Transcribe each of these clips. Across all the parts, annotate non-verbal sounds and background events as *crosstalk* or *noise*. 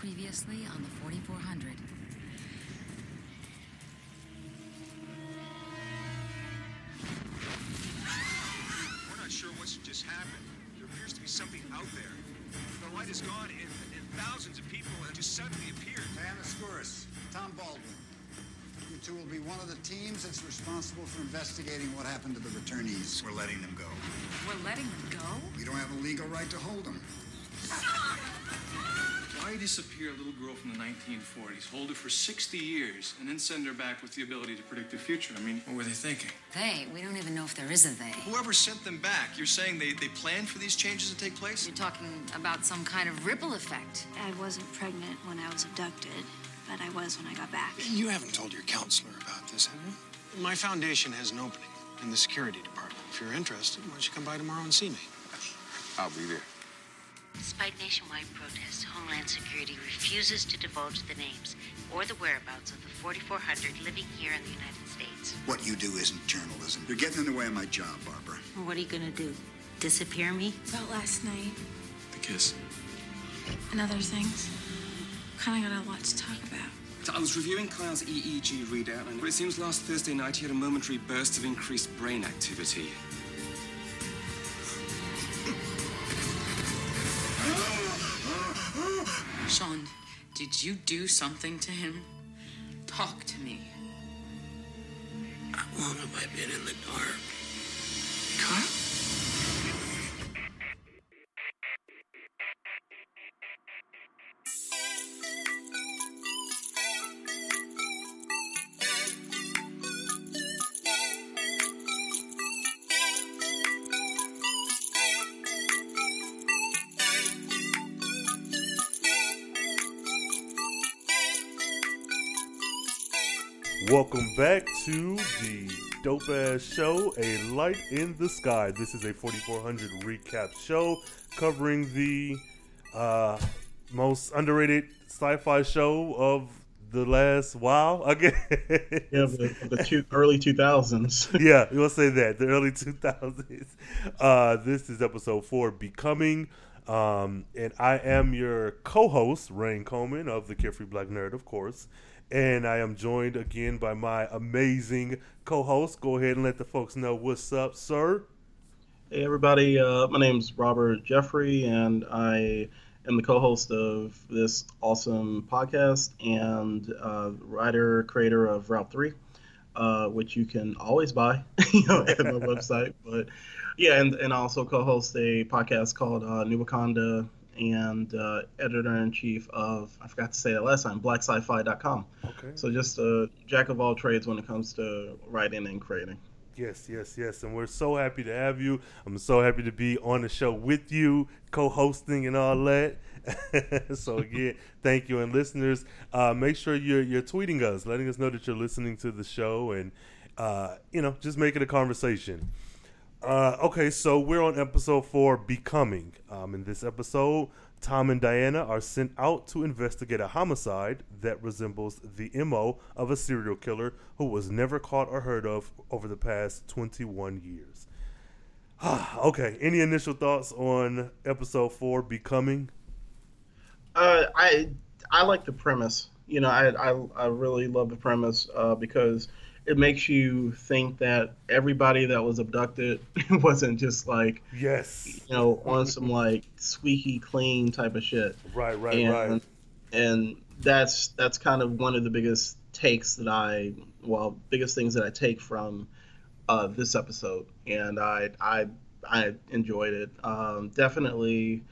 Previously on the 4400. We're not sure what's just happened. There appears to be something out there. The light is gone, and, and thousands of people have just suddenly appeared. Diana Skouras, Tom Baldwin. You two will be one of the teams that's responsible for investigating what happened to the returnees. We're letting them go. We're letting them go? We don't have a legal right to hold them. Why disappear a little girl from the 1940s, hold her for 60 years, and then send her back with the ability to predict the future? I mean, what were they thinking? They. We don't even know if there is a they. Whoever sent them back, you're saying they, they planned for these changes to take place? You're talking about some kind of ripple effect. I wasn't pregnant when I was abducted, but I was when I got back. You haven't told your counselor about this, have you? My foundation has an opening in the security department. If you're interested, why don't you come by tomorrow and see me? I'll be there. Despite nationwide protests, Homeland Security refuses to divulge the names or the whereabouts of the 4,400 living here in the United States. What you do isn't journalism. You're getting in the way of my job, Barbara. What are you gonna do? Disappear me? About last night The kiss. and other things. Kind of got a lot to talk about. I was reviewing Kyle's EEG readout, and it seems last Thursday night he had a momentary burst of increased brain activity. Sean, did you do something to him? Talk to me. How long have I been in the dark? Kyle? Welcome back to the Dope Ass Show, A Light in the Sky. This is a 4400 recap show covering the uh, most underrated sci fi show of the last while, I guess. Yeah, the, the two, early 2000s. *laughs* yeah, we'll say that the early 2000s. Uh, this is episode four, Becoming. Um, and I am your co host, Rain Coleman of the Carefree Black Nerd, of course. And I am joined again by my amazing co host. Go ahead and let the folks know what's up, sir. Hey, everybody. Uh, my name's Robert Jeffrey, and I am the co host of this awesome podcast and uh, writer, creator of Route 3, uh, which you can always buy *laughs* you know, at my *laughs* website. But yeah, and, and I also co host a podcast called uh, New Wakanda and uh, editor in chief of, I forgot to say that last time, blacksci-fi.com. Okay. So just a jack of all trades when it comes to writing and creating. Yes, yes, yes. And we're so happy to have you. I'm so happy to be on the show with you, co hosting and all that. *laughs* so, again, thank you. And listeners, uh, make sure you're, you're tweeting us, letting us know that you're listening to the show and, uh, you know, just make it a conversation. Uh, okay, so we're on episode four, Becoming. Um, in this episode, Tom and Diana are sent out to investigate a homicide that resembles the MO of a serial killer who was never caught or heard of over the past 21 years. *sighs* okay, any initial thoughts on episode four, Becoming? Uh, I I like the premise. You know, I I, I really love the premise uh, because it makes you think that everybody that was abducted *laughs* wasn't just like Yes. you know on some like squeaky clean type of shit. Right, right, and, right. And that's that's kind of one of the biggest takes that I well biggest things that I take from uh, this episode, and I I I enjoyed it. Um, definitely.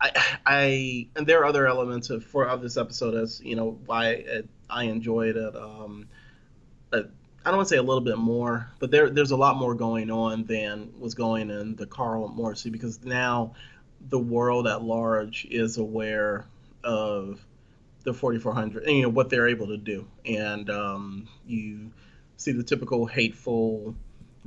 I, I and there are other elements of for of this episode as you know why it, I enjoyed it. Um, uh, I don't want to say a little bit more, but there there's a lot more going on than was going in the Carl Morrissey because now the world at large is aware of the 4400 and you know what they're able to do, and um, you see the typical hateful,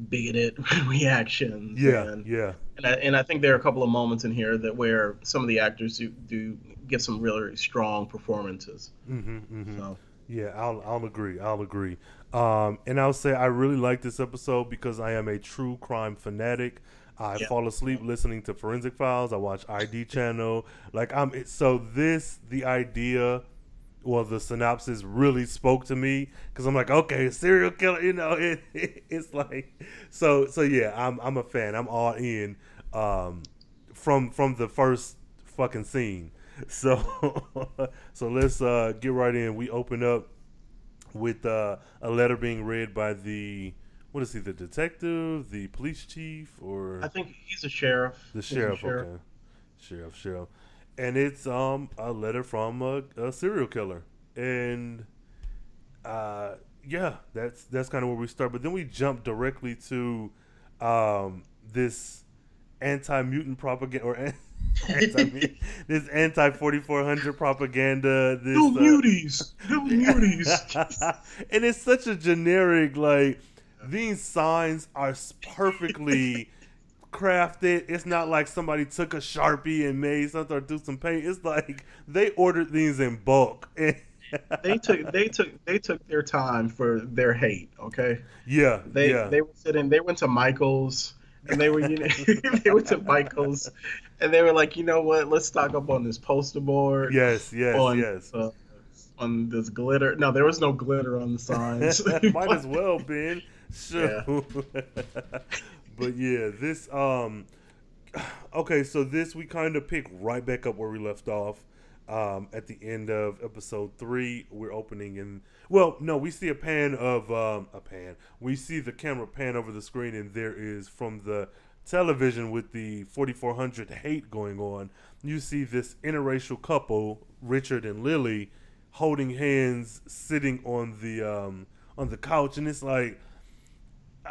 bigoted *laughs* reactions. Yeah, and, yeah. and I, and I think there are a couple of moments in here that where some of the actors do, do give some really strong performances. Mm-hmm, mm-hmm. So Yeah, I'll I'll agree. I'll agree. Um, and I'll say I really like this episode because I am a true crime fanatic. I Yeah. fall asleep listening to Forensic Files. I watch ID *laughs* Channel. Like I'm it, so this the idea, well the synopsis really spoke to me because I'm like okay serial killer. You know *laughs* it, it's like so so yeah I'm I'm a fan. I'm all in um, from from the first fucking scene. *laughs* So so let's uh, get right in. We open up with uh, a letter being read by the what is he the detective the police chief or? I think he's a sheriff. the a sheriff okay. sheriff. Sheriff and it's um a letter from a, a serial killer. And uh yeah that's that's kind of where we start. But then we jump directly to um this anti-mutant propaganda or anti *laughs* this anti 4400 propaganda this No uh, muties. No *laughs* muties. *laughs* and it's such a generic like these signs are perfectly crafted it's not like somebody took a sharpie and made something or do some paint it's like they ordered these in bulk they took they took they took their time for their hate. Okay. yeah They yeah they were sitting. They went to Michaels and they were you know they went to Michaels and they were like you know what let's stock up on this poster board. yes yes on, yes uh, on this glitter. No, there was no glitter on the signs. *laughs* might as well been sure *laughs* but yeah this um *sighs* okay so this we kind of pick right back up where we left off um at the end of episode three we're opening in well no we see a pan of um a pan we see the camera pan over the screen and there is from the television with the 4400 hate going on you see this interracial couple richard and lily holding hands sitting on the um on the couch and it's like *sighs*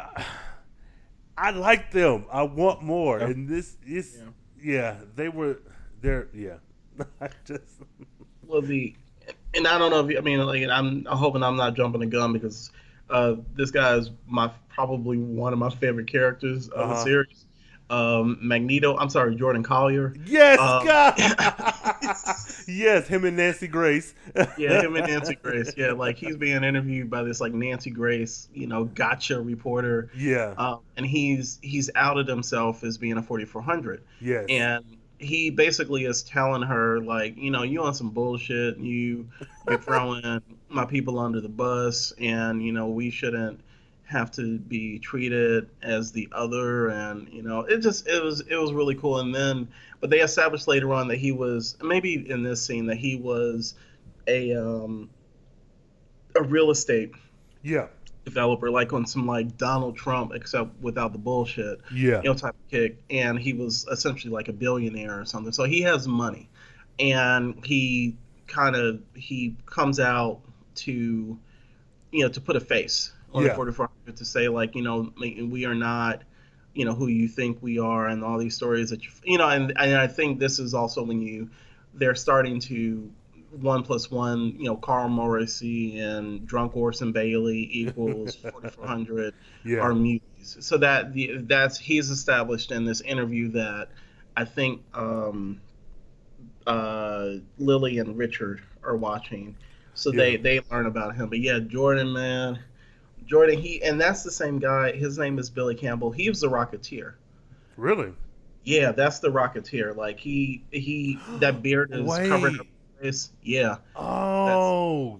I like them. I want more. And this is yeah. they were they're yeah. *laughs* I just *laughs* well, the and I don't know if you, I mean like I'm, I'm hoping I'm not jumping the gun because uh, this guy is my probably one of my favorite characters of the Uh-huh. series. Um, Magneto. I'm sorry, Jordan Collier. Yes, Um, God. *laughs* *laughs* yes, him and Nancy Grace. yeah, him and Nancy Grace. Yeah, like he's being interviewed by this like Nancy Grace, you know, gotcha reporter. Yeah. Um, and he's he's outed himself as being a 4400. Yes. And he basically is telling her like, you know, you on some bullshit. You you're *laughs* throwing my people under the bus, and you know we shouldn't have to be treated as the other and you know it just it was it was really cool. And then but they established later on that he was maybe in this scene that he was a um a real estate Yeah. developer like on some like Donald Trump except without the bullshit Yeah. you know type of kick. And he was essentially like a billionaire or something. So he has money. And he kind of he comes out to you know to put a face on Yeah. the 4400 to say like you know we are not you know who you think we are and all these stories that you you know and, and i think this is also when you they're starting to one plus one you know carl morrissey and drunk orson bailey equals *laughs* 4400 Yeah. are muties so that the that's he's established in this interview that i think um uh lily and richard are watching so they they learn about him but yeah jordan man jordan he and that's the same guy his name is billy campbell he was the rocketeer Really? yeah that's the rocketeer like he he *gasps* that beard is Wait. up his face yeah Oh.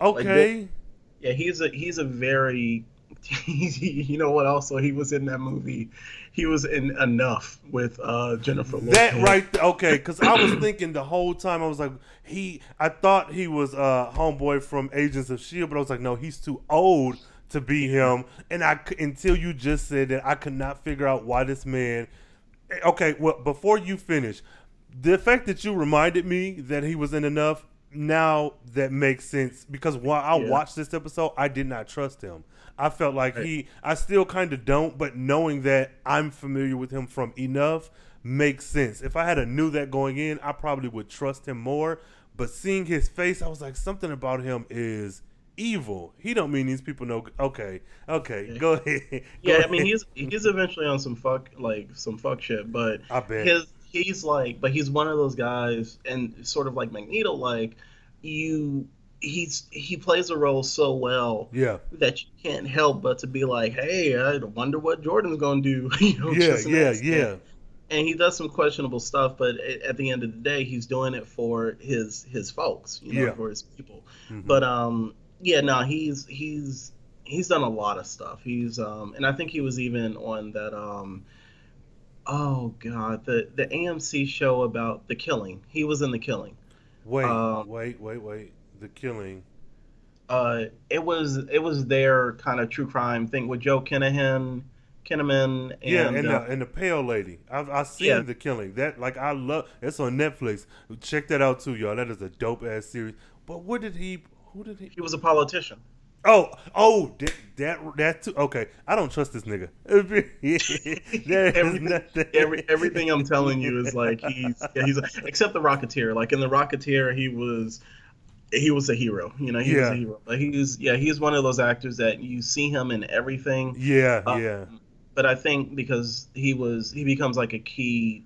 Like Okay. yeah he's a he's a very *laughs* you know what also he was in that movie he was in enough with uh jennifer That right th- okay, because I was *clears throat* thinking the whole time I was like he I thought he was uh homeboy from Agents of Shield, but I was like no, he's too old to be him. And I until you just said that I could not figure out why this man. eh, Okay, well before you finish, the fact that you reminded me that he was in enough now that makes sense because while I Yeah. watched this episode, I did not trust him. I felt like he, I still kind of don't, but knowing that I'm familiar with him from enough makes sense. If I had a knew that going in, I probably would trust him more. But seeing his face, I was like, something about him is evil. He don't mean these people know. Okay, okay, go ahead. *laughs* Go yeah i mean he's he's eventually on some fuck like some fuck shit but I bet. his he's like but he's one of those guys and sort of like magneto like you he's he plays a role so well Yeah. that you can't help but to be like, hey, I wonder what Jordan's gonna do. *laughs* you know, Yeah, yeah, yeah. And he does some questionable stuff, but at the end of the day, he's doing it for his his folks, you know, Yeah. for his people. Mhm. But um, yeah, no, he's he's he's done a lot of stuff. He's um, and I think he was even on that um, oh god, the the AMC show about the killing. He was in the killing. Wait, Um, wait, wait, wait. The killing. Uh, it was it was their kind of true crime thing with Joe Kinnahan, Kinnaman, and yeah, and uh, the and the pale lady. I've I seen Yeah. the killing. That like I love. It's on Netflix. Check that out too, y'all. That is a dope ass series. But what did he? Who did he? he was a politician. Oh, oh, that that, that too. Okay, I don't trust this nigga. *laughs* Everything, every, everything I'm telling you is like he's yeah, he's except the Rocketeer. Like in the Rocketeer, he was he was a hero. You know, he was a hero. But he's yeah, he's one of those actors that you see him in everything. Yeah, Um, yeah, But I think because he was he becomes like a key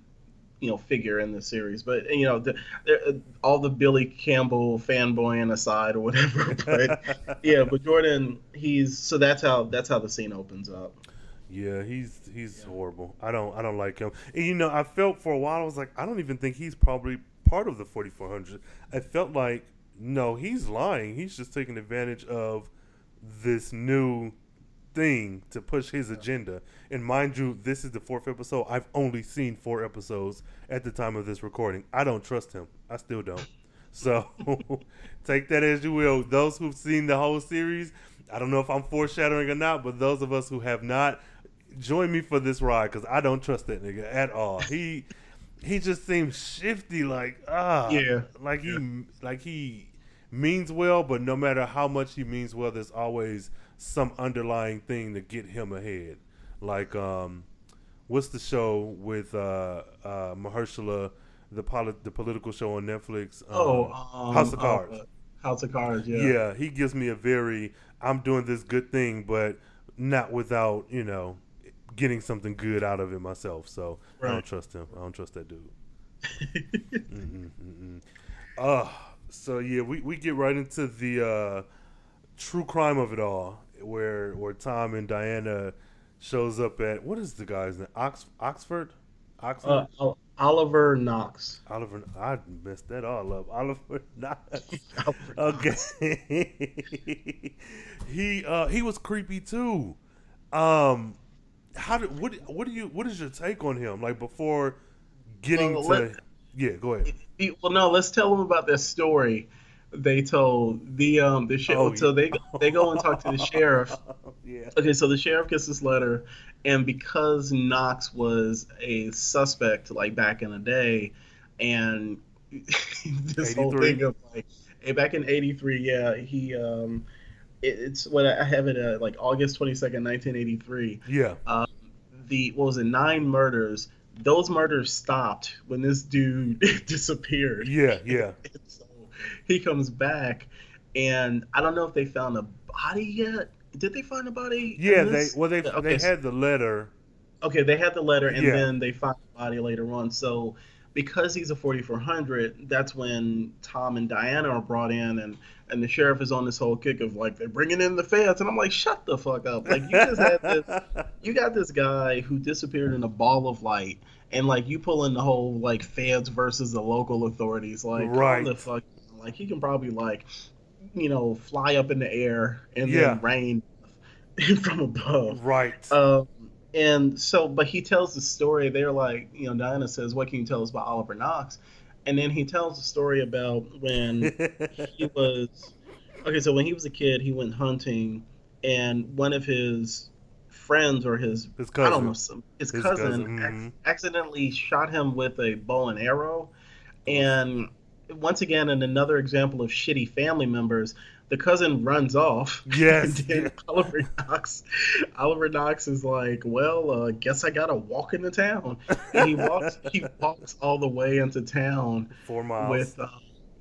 you know figure in the series. But you know, the, there, all the Billy Campbell fanboying aside or whatever. *laughs* But *laughs* yeah, but Jordan, he's so that's how that's how the scene opens up. yeah. He's he's horrible. I don't I don't like him. And you know, I felt for a while. I was like, I don't even think he's probably part of the 4400. I felt like no, he's lying. He's just taking advantage of this new thing to push his agenda. And mind you, this is the fourth episode. I've only seen four episodes at the time of this recording. I don't trust him. I still don't. So *laughs* take that as you will. Those who've seen the whole series, I don't know if I'm foreshadowing or not, but those of us who have not, join me for this ride because I don't trust that nigga at all. He he just seems shifty, like ah, Yeah. like he like he means well, but no matter how much he means well, there's always some underlying thing to get him ahead. Like um, what's the show with uh, uh, Mahershala, the poli- the political show on Netflix? Um, Oh, um, House of uh, Cards. House of Cards. Yeah. Yeah. he gives me a very I'm doing this good thing, but not without you know getting something good out of it myself. So I don't trust him. I don't trust that dude. *laughs* mm-mm, mm-mm. Uh, so yeah, we, we get right into the uh, true crime of it all, where where Tom and Diana shows up at what is the guy's name? Ox, Oxford, Oxford. Uh, Oliver Knox. Oliver, I messed that all up. *laughs* Oliver Knox. okay. *laughs* he uh he was creepy too. Um, how did what what do you what is your take on him? Like before getting Well, to let- yeah, go ahead. He- Well, no, let's tell them about that story they told the um the sheriff. Oh, so yeah. they they go and talk to the sheriff. *laughs* Yeah. Okay, so the sheriff gets this letter, and because Knox was a suspect like back in the day, and *laughs* this whole thing of like eh, back in '83, yeah, he um, it, it's what I have it at like August 22nd, 1983. Yeah. Um, the what was it? Nine murders. Those murders stopped when this dude *laughs* disappeared. Yeah, yeah. *laughs* so he comes back, and I don't know if they found a body yet. Did they find a body? Yeah, they well they Okay, they had the letter. Okay, they had the letter, and Yeah. then they found the body later on. So, because he's a 4400, that's when Tom and Diana are brought in, and and the sheriff is on this whole kick of like they're bringing in the feds, and I'm like, shut the fuck up! Like you just had this, *laughs* you got this guy who disappeared in a ball of light, and like you pull in the whole like feds versus the local authorities, like Right. the fuck, like he can probably like, you know, fly up in the air and Yeah. then rain *laughs* from above. Right. Um, and so, but he tells the story. They're like, you know, Diana says, "What can you tell us about Oliver Knox?" And then he tells the story about when *laughs* he was okay. So when he was a kid, he went hunting, and one of his friends or his, His I cousin. don't know, some, his, His cousin, cousin, ac- mhm. accidentally shot him with a bow and arrow, and once again, in another example of shitty family members, the cousin runs off. *laughs* Yes, and then yeah. *laughs* Oliver Knox, Oliver Knox is like, "Well, uh, guess I gotta walk into town." And he walks. he walks all the way into town Four miles. with, uh,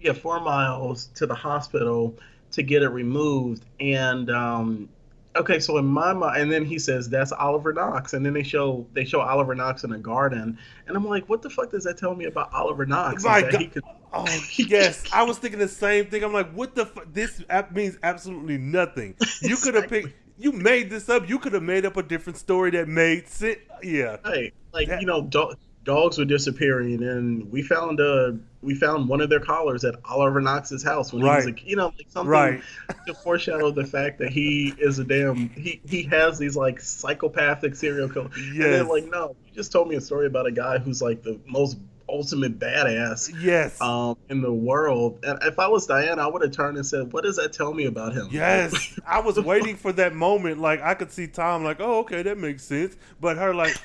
yeah, four miles to the hospital to get it removed. And um, okay, so in my mind, and then he says that's Oliver Knox, and then they show they show Oliver Knox in a garden, and I'm like, what the fuck does that tell me about Oliver Knox? My that God. he could Oh *laughs* yes, I was thinking the same thing. I'm like, what the? Fu- this app means absolutely nothing. You could have picked. You made this up. You could have made up a different story that made sense. Yeah. Hey, like you know, do- dogs were disappearing, and we found uh we found one of their collars at Oliver Knox's house when he was Right. a you know like something Right. to foreshadow the fact that he is a damn he he has these like psychopathic serial killer. And then like no, you just told me a story about a guy who's like the most ultimate badass Yes. um in the world. And if I was Diana, I would have turned and said, "What does that tell me about him?" Yes, *laughs* I was waiting for that moment. Like I could see Tom, like, oh, okay, that makes sense. But her, like,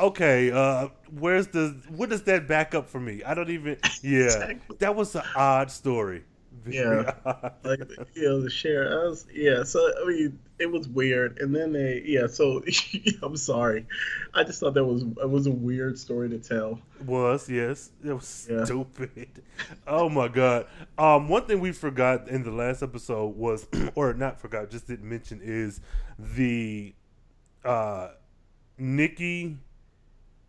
okay, uh, where's the? What does that back up for me? I don't even. Yeah, *laughs* that was an odd story. Yeah, *laughs* like you know the share. I was yeah. So I mean, it was weird, and then they yeah. So *laughs* I'm sorry, I just thought that was it was a weird story to tell. was yes, it was Yeah. stupid. Oh my god. Um, one thing we forgot in the last episode was, *clears throat* or not forgot, just didn't mention is the, uh, Nikki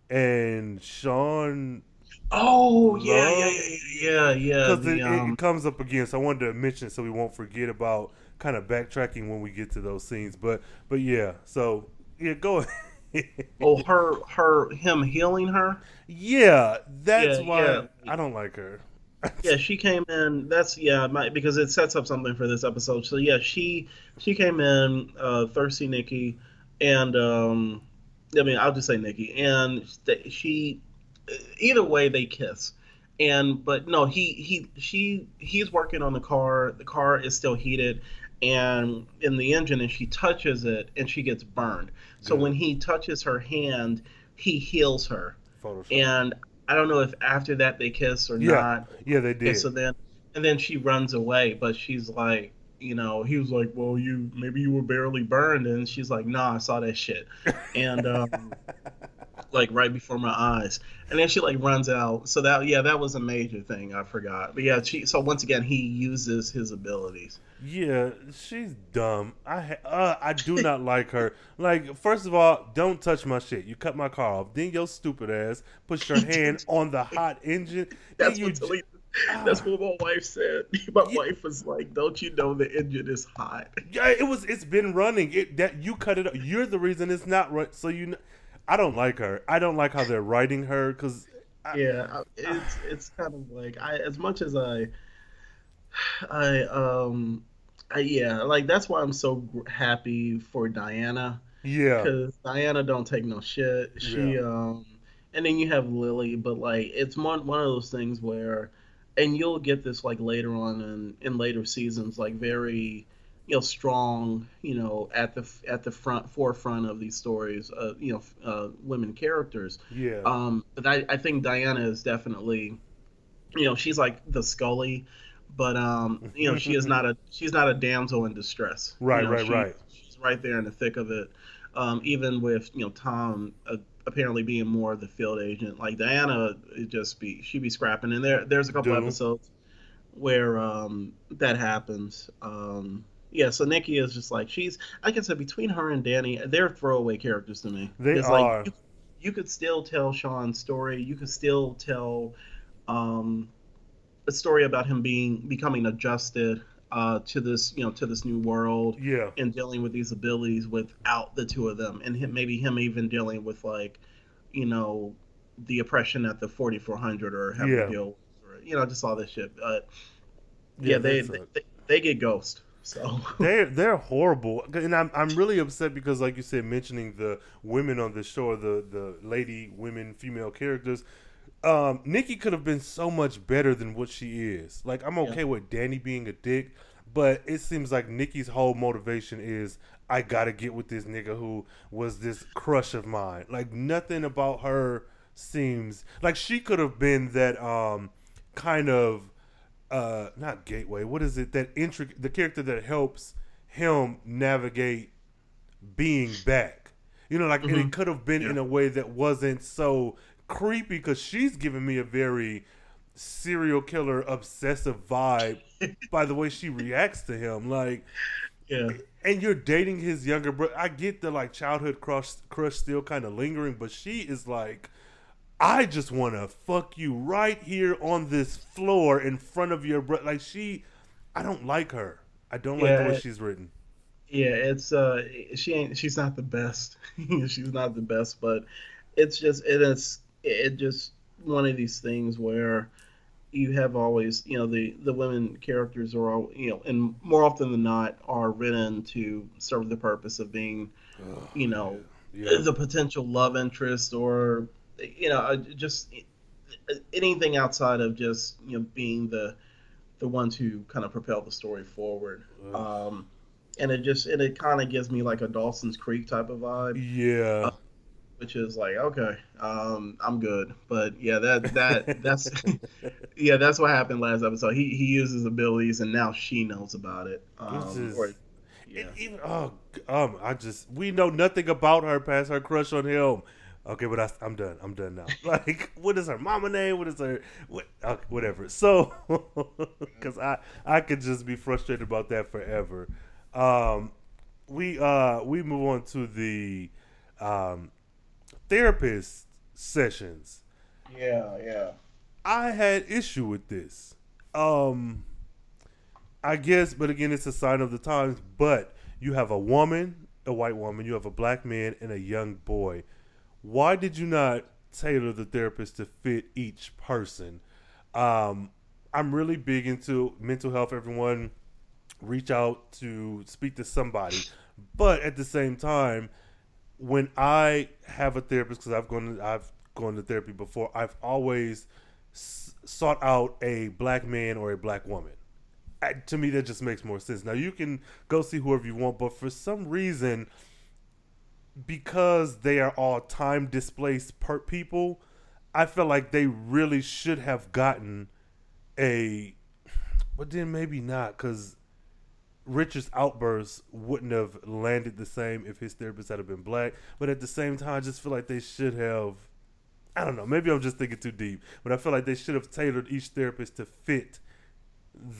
and Sean Oh yeah, yeah, yeah, yeah, yeah. because it, um, it comes up again. So I wanted to mention it so we won't forget about kind of backtracking when we get to those scenes. But but yeah, so yeah, go *laughs* ahead. oh, her, her, him healing her. yeah, that's Yeah, why yeah. I don't like her. *laughs* yeah, she came in. That's yeah, my, because it sets up something for this episode. So yeah, she she came in, uh, thirsty Nikki, and um, I mean I'll just say Nikki, and she, either way they kiss, and but no, he he she he's working on the car. The car is still heated, and in the engine, and she touches it, and she gets burned. So Yeah. when he touches her hand, he heals her, Photoshop. and I don't know if after that they kiss or Yeah. not. Yeah, they And did. so then, and then she runs away, but she's like, you know, he was like, well, you maybe you were barely burned, and she's like, nah, I saw that shit, and um, *laughs* like right before my eyes, and then she like runs out. So that yeah, that was a major thing I forgot. But yeah, she so once again he uses his abilities. Yeah, she's dumb. I uh, I do not *laughs* like her. Like, first of all, don't touch my shit. You cut my car off. Then your stupid ass puts your *laughs* hand on the hot engine. That's what j- Talita, that's what my wife said. *laughs* My wife was like, "Don't you know the engine is hot?" Yeah, it was. It's been running. It that you cut it. Up. You're the reason it's not run. So you, I don't like her. I don't like how they're writing her because yeah it's it's kind of like i as much as i i um I, yeah like that's why i'm so happy for diana Yeah. because diana don't take no shit she Yeah. um and then you have lily but like it's one one of those things where and you'll get this like later on in in later seasons like very you know strong you know at the at the front forefront of these stories uh you know uh women characters Yeah. um but i i think diana is definitely you know she's like the scully but um you know she is not a *laughs* she's not a damsel in distress You Right, know, right, she- right. she's right there in the thick of it um even with you know tom uh, apparently being more of the field agent like diana it just be she be scrapping and there there's a couple Dude. episodes where um that happens um yeah, so Nikki is just like she's. Like I said, between her and Danny, they're throwaway characters to me. They are. Like, you, you could still tell Sean's story. You could still tell um, a story about him being becoming adjusted uh, to this, you know, to this new world. Yeah. And dealing with these abilities without the two of them, and him, maybe him even dealing with like, you know, the oppression at the 4400 or having Yeah. to deal, or, you know, just all this shit. But yeah, Yeah, they, they, they they get ghost. So *laughs* they're they're horrible, and I'm I'm really upset because, like you said, mentioning the women on the show, the the lady, women, female characters. Um, Nikki could have been so much better than what she is. Like I'm okay with Danny being a dick, but it seems like Nikki's whole motivation is I gotta get with this nigga who was this crush of mine. Like nothing about her seems like she could have been that um kind of uh not gateway what is it that intric the character that helps him navigate being back? You know like and Mhm. it could have been in a way that wasn't so creepy because she's giving me a very serial killer obsessive vibe *laughs* by the way she reacts to him like yeah. and you're dating his younger brother i get the like childhood crush crush still kind of lingering but she is like I just want to fuck you right here on this floor in front of your brother. Like she, I don't like her. I don't like Yeah. the way she's written. Yeah, it's uh, she ain't. She's not the best. *laughs* she's not the best, but it's just it is it just one of these things where you have always you know the the women characters are all you know and more often than not are written to serve the purpose of being you know Yeah. the potential love interest or you know uh, just anything outside of just you know being the the ones who kind of propel the story forward. Um and it just and it kind of gives me like a dawson's creek type of vibe. Yeah. which is like okay um i'm good. But yeah that that *laughs* that's *laughs* yeah that's what happened last episode. He he uses abilities and now she knows about it. Um is- or, It even oh um I just we know nothing about her past her crush on him. Okay, but I, I'm done. I'm done now. *laughs* Like, what is her mama name? What is her what? Okay, whatever. So, *laughs* because I I could just be frustrated about that forever. Um, we uh we move on to the um therapist sessions. yeah yeah I had issue with this. Um I guess, but again, it's a sign of the times. But you have a woman, a white woman, you have a black man, and a young boy. Why did you not tailor the therapist to fit each person? Um, I'm really big into mental health. Everyone, reach out to speak to somebody, but at the same time, when I have a therapist, because I've gone, I've gone to therapy before, I've always s- sought out a black man or a black woman. I, to me, that just makes more sense. Now you can go see whoever you want, but for some reason, because they are all time displaced per people, I feel like they really should have gotten a. But then maybe not, because Richard's outburst wouldn't have landed the same if his therapist had been black. But at the same time, I just feel like they should have. I don't know. Maybe I'm just thinking too deep, but I feel like they should have tailored each therapist to fit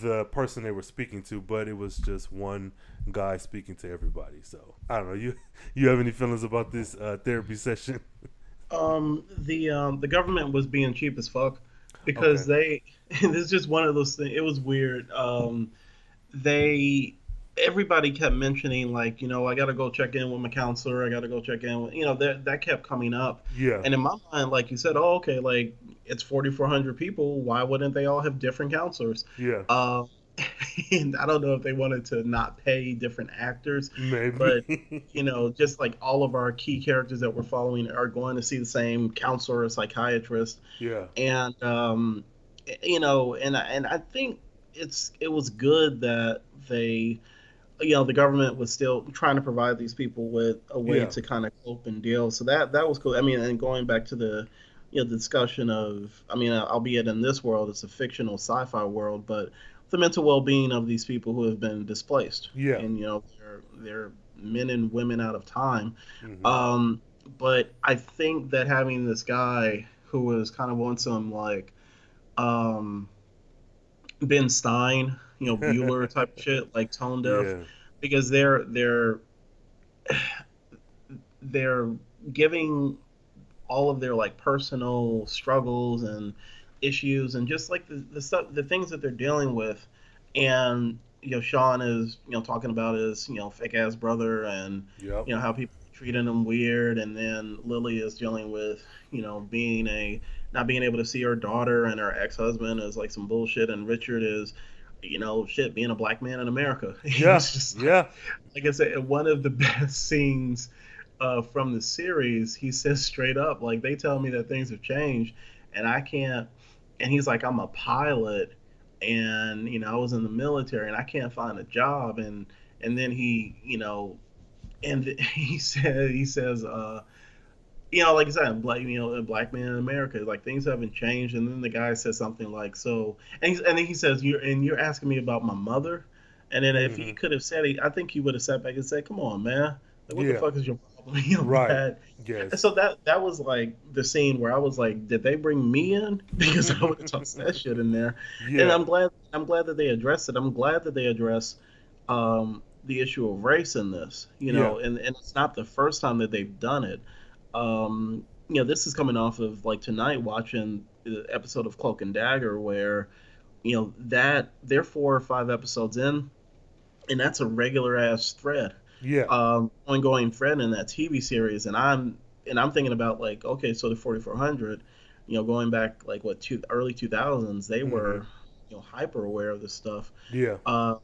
the person they were speaking to. But it was just one guy speaking to everybody. So I don't know. You *laughs* you have any feelings about this uh, therapy session? *laughs* Um, the um, the government was being cheap as fuck because they. *laughs* this is just one of those things. It was weird. Um, they everybody kept mentioning like you know I got to go check in with my counselor. I got to go check in. With, you know that that kept coming up. Yeah. And in my mind, like you said, oh okay, like it's forty four hundred people. Why wouldn't they all have different counselors? Yeah. Um, *laughs* and I don't know if they wanted to not pay different actors, Maybe. but *laughs* you know, just like all of our key characters that we're following are going to see the same counselor or psychiatrist, yeah. and um, you know, and I- and I think it's it was good that they, you know, the government was still trying to provide these people with a way Yeah. to kind of cope and deal. So that that was cool. I mean, and going back to the you know the discussion of, I mean, albeit in this world, it's a fictional sci-fi world, but the mental well-being of these people who have been displaced. Yeah. and you know, they're they're men and women out of time. Mhm. Um, but I think that having this guy who was kind of on some like um, Ben Stein, you know, Bueller type *laughs* shit, like tone deaf, Yeah. because they're they're they're giving all of their like personal struggles and issues and just like the, the stuff the things that they're dealing with and you know sean is you know talking about his you know fake ass brother and Yep. you know how people are treating him weird and then lily is dealing with you know being a not being able to see her daughter and her ex-husband is like some bullshit and richard is you know shit being a black man in america *laughs* Yeah. Just yeah. like I said, one of the *laughs* best scenes uh, from the series, he says straight up, like they tell me that things have changed, and I can't. And he's like, I'm a pilot, and you know, I was in the military, and I can't find a job, and and then he, you know, and *laughs* he said, he says, uh, you know, like I said, black, you know, a black man in America, like things haven't changed. And then the guy says something like, so, and, he's, and then he says, you're, and you're asking me about my mother. And then if Mm-hmm. he could have said it, I think he would have sat back and said, come on, man. Like, what Yeah. the fuck is your problem? *laughs* You know, Right. that- Yes. And so that that was like the scene where I was like, did they bring me in? *laughs* Because I would have tossed that shit in there. Yeah. And I'm glad I'm glad that they addressed it. I'm glad that they address um, the issue of race in this. You know, Yeah. and, and it's not the first time that they've done it. Um, you know, this is coming off of like tonight watching the episode of Cloak and Dagger where, you know, that they're four or five episodes in, and that's a regular ass thread, Yeah. um, ongoing thread in that TV series, and I'm and I'm thinking about like, okay, so the 4400, you know, going back like what two early 2000s, they were, you know, hyper aware of this stuff yeah. um,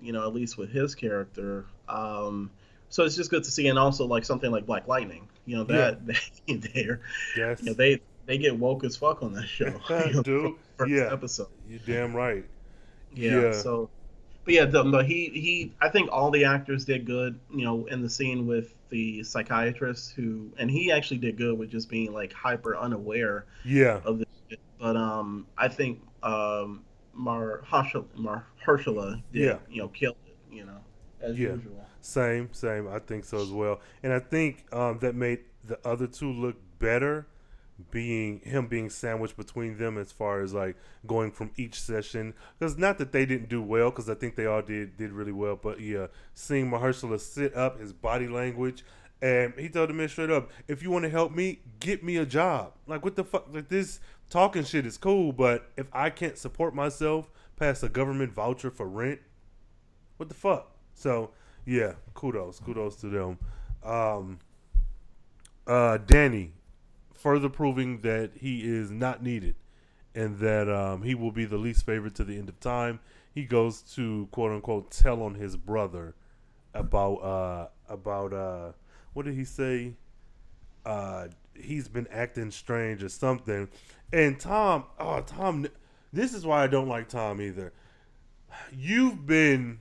you know, at least with his character. Um, so it's just good to see, and also like something like Black Lightning, you know, that *laughs* they they're, Yes. you know, they they get woke as fuck on that show. *laughs* *laughs* you know, Dude. Yeah. episode. You're damn right. Yeah, Yeah. So, but yeah, the, but he he, I think all the actors did good. You know, in the scene with the psychiatrist who, and he actually did good with just being like hyper unaware Yeah. of this. Shit. But um, I think um, Mar Mahershala did, Yeah. you know, killed it. You know, as Yeah. usual. Same, same. I think so as well. And I think um, that made the other two look better, being him being sandwiched between them as far as like going from each session. Because not that they didn't do well, because I think they all did did really well. But yeah, seeing Mahershala sit up, his body language, and he told the man straight up, "If you want to help me, get me a job." Like what the fuck? Like this talking shit is cool, but if I can't support myself past a government voucher for rent, what the fuck? So yeah, kudos, kudos to them. Um, uh, Danny, further proving that he is not needed, and that um, he will be the least favorite to the end of time. He goes to quote unquote tell on his brother about uh about uh what did he say? Uh, he's been acting strange or something, and Tom, oh Tom, this is why I don't like Tom either. You've been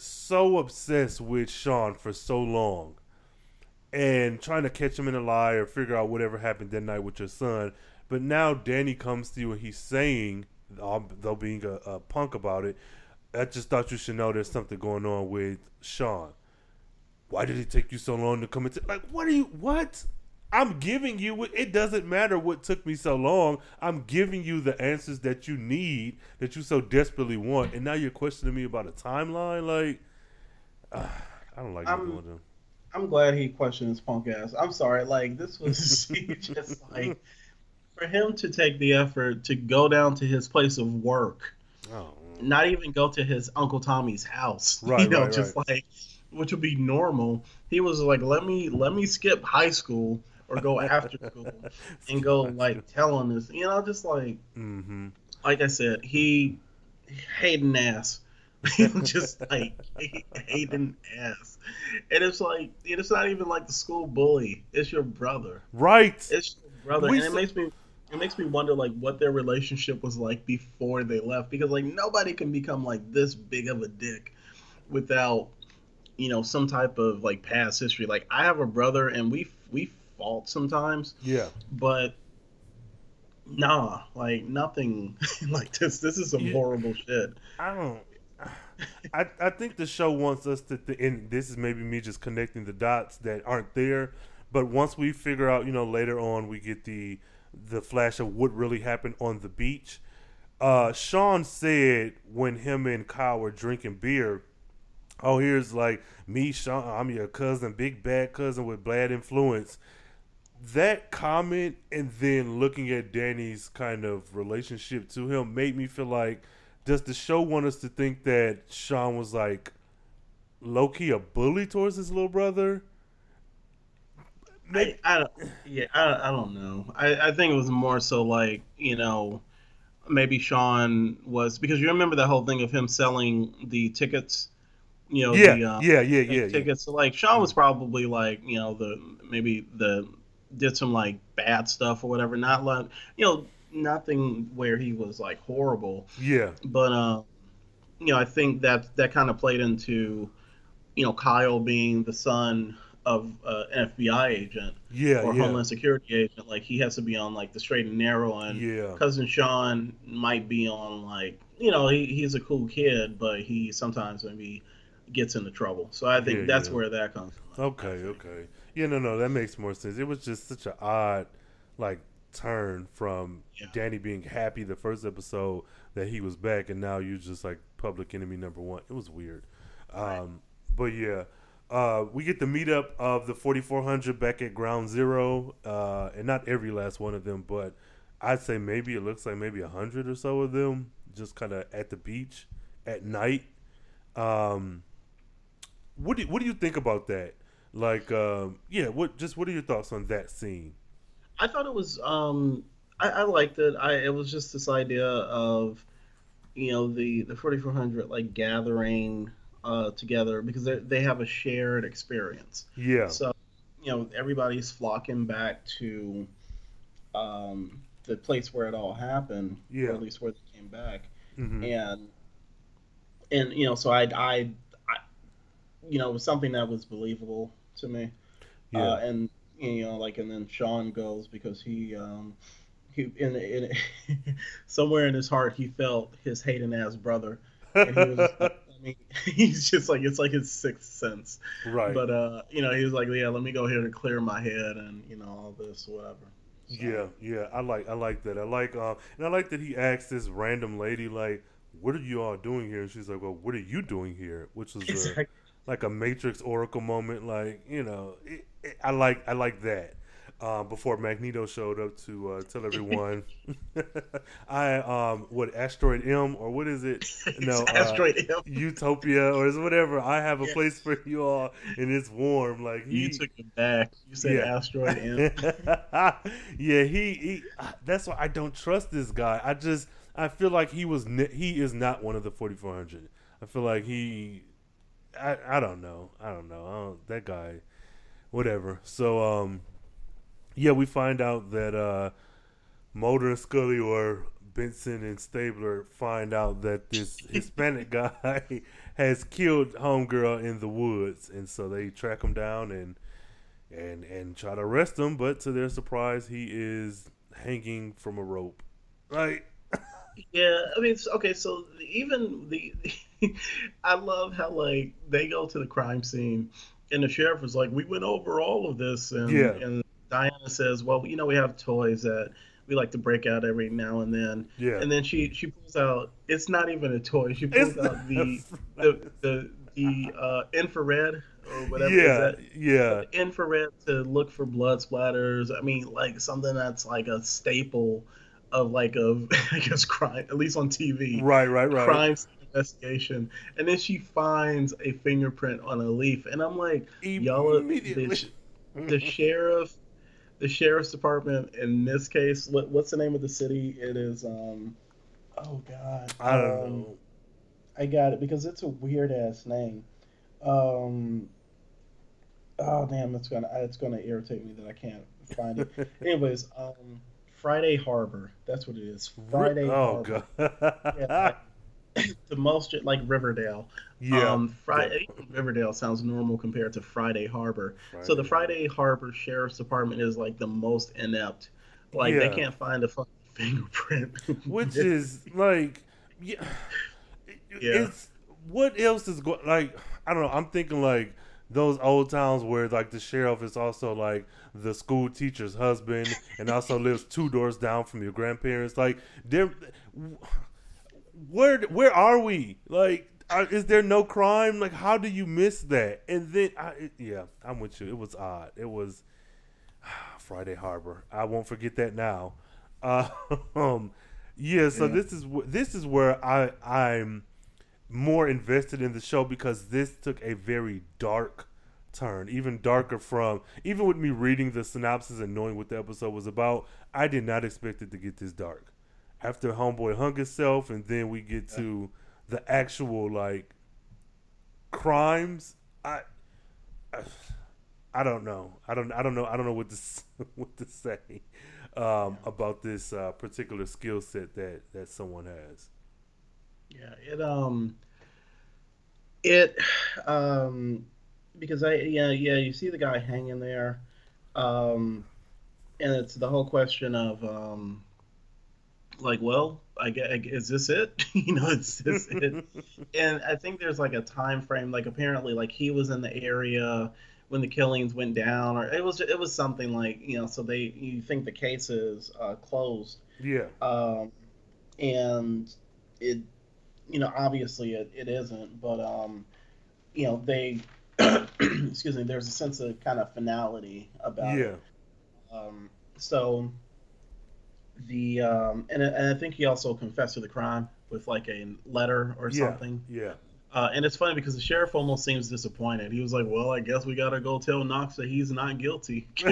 so obsessed with Sean for so long and trying to catch him in a lie or figure out whatever happened that night with your son. But now Danny comes to you and he's saying, um, though being a, a punk about it, I just thought you should know there's something going on with Sean. Why did it take you so long to come into like what are you what? I'm giving you it doesn't matter what took me so long. I'm giving you the answers that you need that you so desperately want and now you're questioning me about a timeline like uh, *sighs* I don't like I'm- either them. I'm glad he questioned his punk ass. I'm sorry, like this was *laughs* just like for him to take the effort to go down to his place of work, Oh, not even go to his Uncle Tommy's house. *laughs* Right, you know, right, just like which would be normal. He was like, let me let me skip high school or go *laughs* after school and go like tell on this. You know, just like mm-hmm. like I said, he hating ass. *laughs* just like hating ass. And it's like it's not even like the school bully. It's your brother. Right. It's your brother. We and it s- makes me it makes me wonder like what their relationship was like before they left. Because like nobody can become like this big of a dick without, you know, some type of like past history. Like I have a brother and we we fought sometimes, Yeah. but nah, like nothing *laughs* like this. This is some You- horrible shit. I don't. I I think the show wants us to, th- and this is maybe me just connecting the dots that aren't there. But once we figure out, you know, later on we get the the flash of what really happened on the beach. Uh, Sean said when him and Kyle were drinking beer, "Oh, here's like me, Sean. I'm your cousin, big bad cousin with bad influence." That comment and then looking at Danny's kind of relationship to him made me feel like does the show want us to think that Sean was like low key a bully towards his little brother? I, I don't, yeah, I, I don't know. I, I think it was more so like you know, maybe Sean was because you remember that whole thing of him selling the tickets. You know, Yeah, the, uh, yeah, yeah, yeah, yeah. Tickets. So, like Sean was probably like you know the maybe the did some like bad stuff or whatever. Not like you know nothing where he was like horrible Yeah, but uh, you know, I think that that kind of played into, you know, Kyle being the son of uh, an FBI agent Yeah, or yeah. Homeland Security agent. Like he has to be on like the straight and narrow, and Yeah. cousin Sean might be on like you know he, he's a cool kid, but he sometimes maybe gets into trouble. So I think Yeah, that's where that comes from. Okay, okay. Yeah, no, no, that makes more sense. It was just such an odd, like, turn from Danny being happy the first episode that he was back, and now you're just like public enemy number one. It was weird. Um, but yeah, uh, we get the meetup of the 4400 back at Ground Zero, uh, and not every last one of them, but I'd say maybe it looks like maybe a hundred or so of them just kind of at the beach at night. Um, what do what do you think about that? Like, um, yeah, what just what are your thoughts on that scene? I thought it was um I, I liked it. I it was just this idea of you know the the 4400 like gathering uh together because they they have a shared experience. Yeah. So you know everybody's flocking back to um the place where it all happened, Yeah. or at least where they came back, Mhm. and and you know so I I, I you know it was something that was believable to me. Yeah. Uh, and you know, like, and then Sean goes because he, um, he in, in *laughs* somewhere in his heart he felt his hating ass brother, and he was, *laughs* I mean, *laughs* he's just like it's like his sixth sense, Right. But uh, you know, he was like, yeah, let me go here to clear my head and you know all this whatever. Yeah, yeah, I like I like that. I like uh, and I like that he asked this random lady like, "What are you all doing here?" And she's like, "Well, what are you doing here?" Which a, Exactly. Like a Matrix Oracle moment. Like you know, it, it, I like I like that. Uh, before Magneto showed up to uh, tell everyone, *laughs* I um what asteroid M or what is it? *laughs* No, uh, Asteroid M. Utopia or is whatever. I have a Yeah. place for you all, and it's warm. Like he, You took it back. You said asteroid M. *laughs* yeah, he, he. That's why I don't trust this guy. I just I feel like he was he is not one of the 4400. I feel like he. I I don't know. I don't know. I don't, that guy, whatever. So um, yeah, we find out that uh, Mulder and Scully or Benson and Stabler find out that this *laughs* Hispanic guy *laughs* has killed homegirl in the woods, and so they track him down and and and try to arrest him. But to their surprise, he is hanging from a rope. Right? *laughs* Yeah, I mean, okay, so even the, *laughs* I love how like they go to the crime scene, and the sheriff is like, "We went over all of this," and Yeah. and Diana says, "Well, you know, we have toys that we like to break out every now and then." Yeah. And then she she pulls out. It's not even a toy. She pulls It's out the the the, the uh, infrared or whatever. is Yeah, yeah. infrared to look for blood splatters. I mean, like something that's like a staple of like of *laughs* I guess crime, at least on TV. Right, right, right. Crime scene investigation, and then she finds a fingerprint on a leaf, and I'm like, y'all, are- the, the sheriff, the sheriff's department in this case, what, what's the name of the city? It is um, oh god, I don't um, know. I got it because it's a weird ass name. Um, oh damn, it's gonna it's gonna irritate me that I can't find it. *laughs* Anyways, um, Friday Harbor. That's what it is. Friday Oh Harbor. god. Yeah, the most like Riverdale. Yeah. Um, Friday Riverdale sounds normal compared to Friday Harbor. so the Friday Harbor Sheriff's Department is like the most inept. Like Yeah. they can't find a fucking *laughs* fingerprint. Which *laughs* is like, yeah, Yeah. it's what else is going? Like, I don't know. I'm thinking like those old towns where like the sheriff is also like the school teacher's husband and also lives two doors down from your grandparents. Like, there, where where are we? Like, are, is there no crime? Like, how do you miss that? And then, I, it- yeah, I'm with you. It was odd. It was *sighs* Friday Harbor. I won't forget that now. Uh, *laughs* um, yeah. So Yeah. this is this is where I I'm more invested in the show because this took a very dark turn, even darker from even with me reading the synopsis and knowing what the episode was about. I did not expect it to get this dark. After Homeboy hung himself, and then we get to the actual like crimes. I, I I don't know. I don't. I don't know. I don't know what to *laughs* what to say um, about this uh, particular skill set that that someone has. Yeah, it um it um because I yeah, yeah, you see the guy hanging there. Um and it's the whole question of um like, well, I get is this it? *laughs* you know, it's this it? *laughs* and I think there's like a time frame like apparently like he was in the area when the killings went down or it was it was something like, you know, so they you think the case is uh closed Yeah. um, and it, you know, obviously it, it isn't, but um, you know, they *clears throat* excuse me, there's a sense of kind of finality about Yeah. it. Um, so the um, and, and I think he also confessed to the crime with like a letter or Yeah. something. Yeah. Uh, and it's funny because the sheriff almost seems disappointed. He was like, "Well, I guess we gotta go tell Knox that he's not guilty." *laughs* *laughs*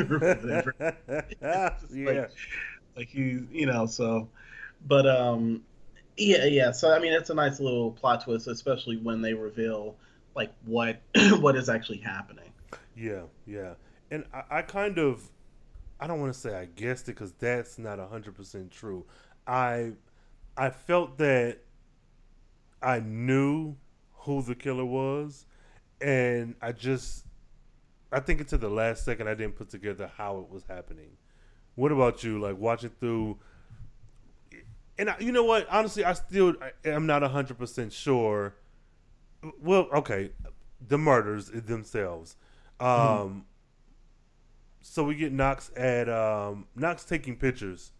yeah. like he, you know. So, but um, yeah, yeah. So I mean, it's a nice little plot twist, especially when they reveal like what *clears throat* what is actually happening. Yeah, yeah. And I, I kind of, I don't want to say I guessed it because that's not hundred percent true. I, I felt that I knew who the killer was, and I just, I think until the last second I didn't put together how it was happening. What about you? Like watching through, and I, you know what? Honestly, I still I, am not hundred percent sure. Well, okay, the murders themselves. Um, so we get Knox at um, Knox taking pictures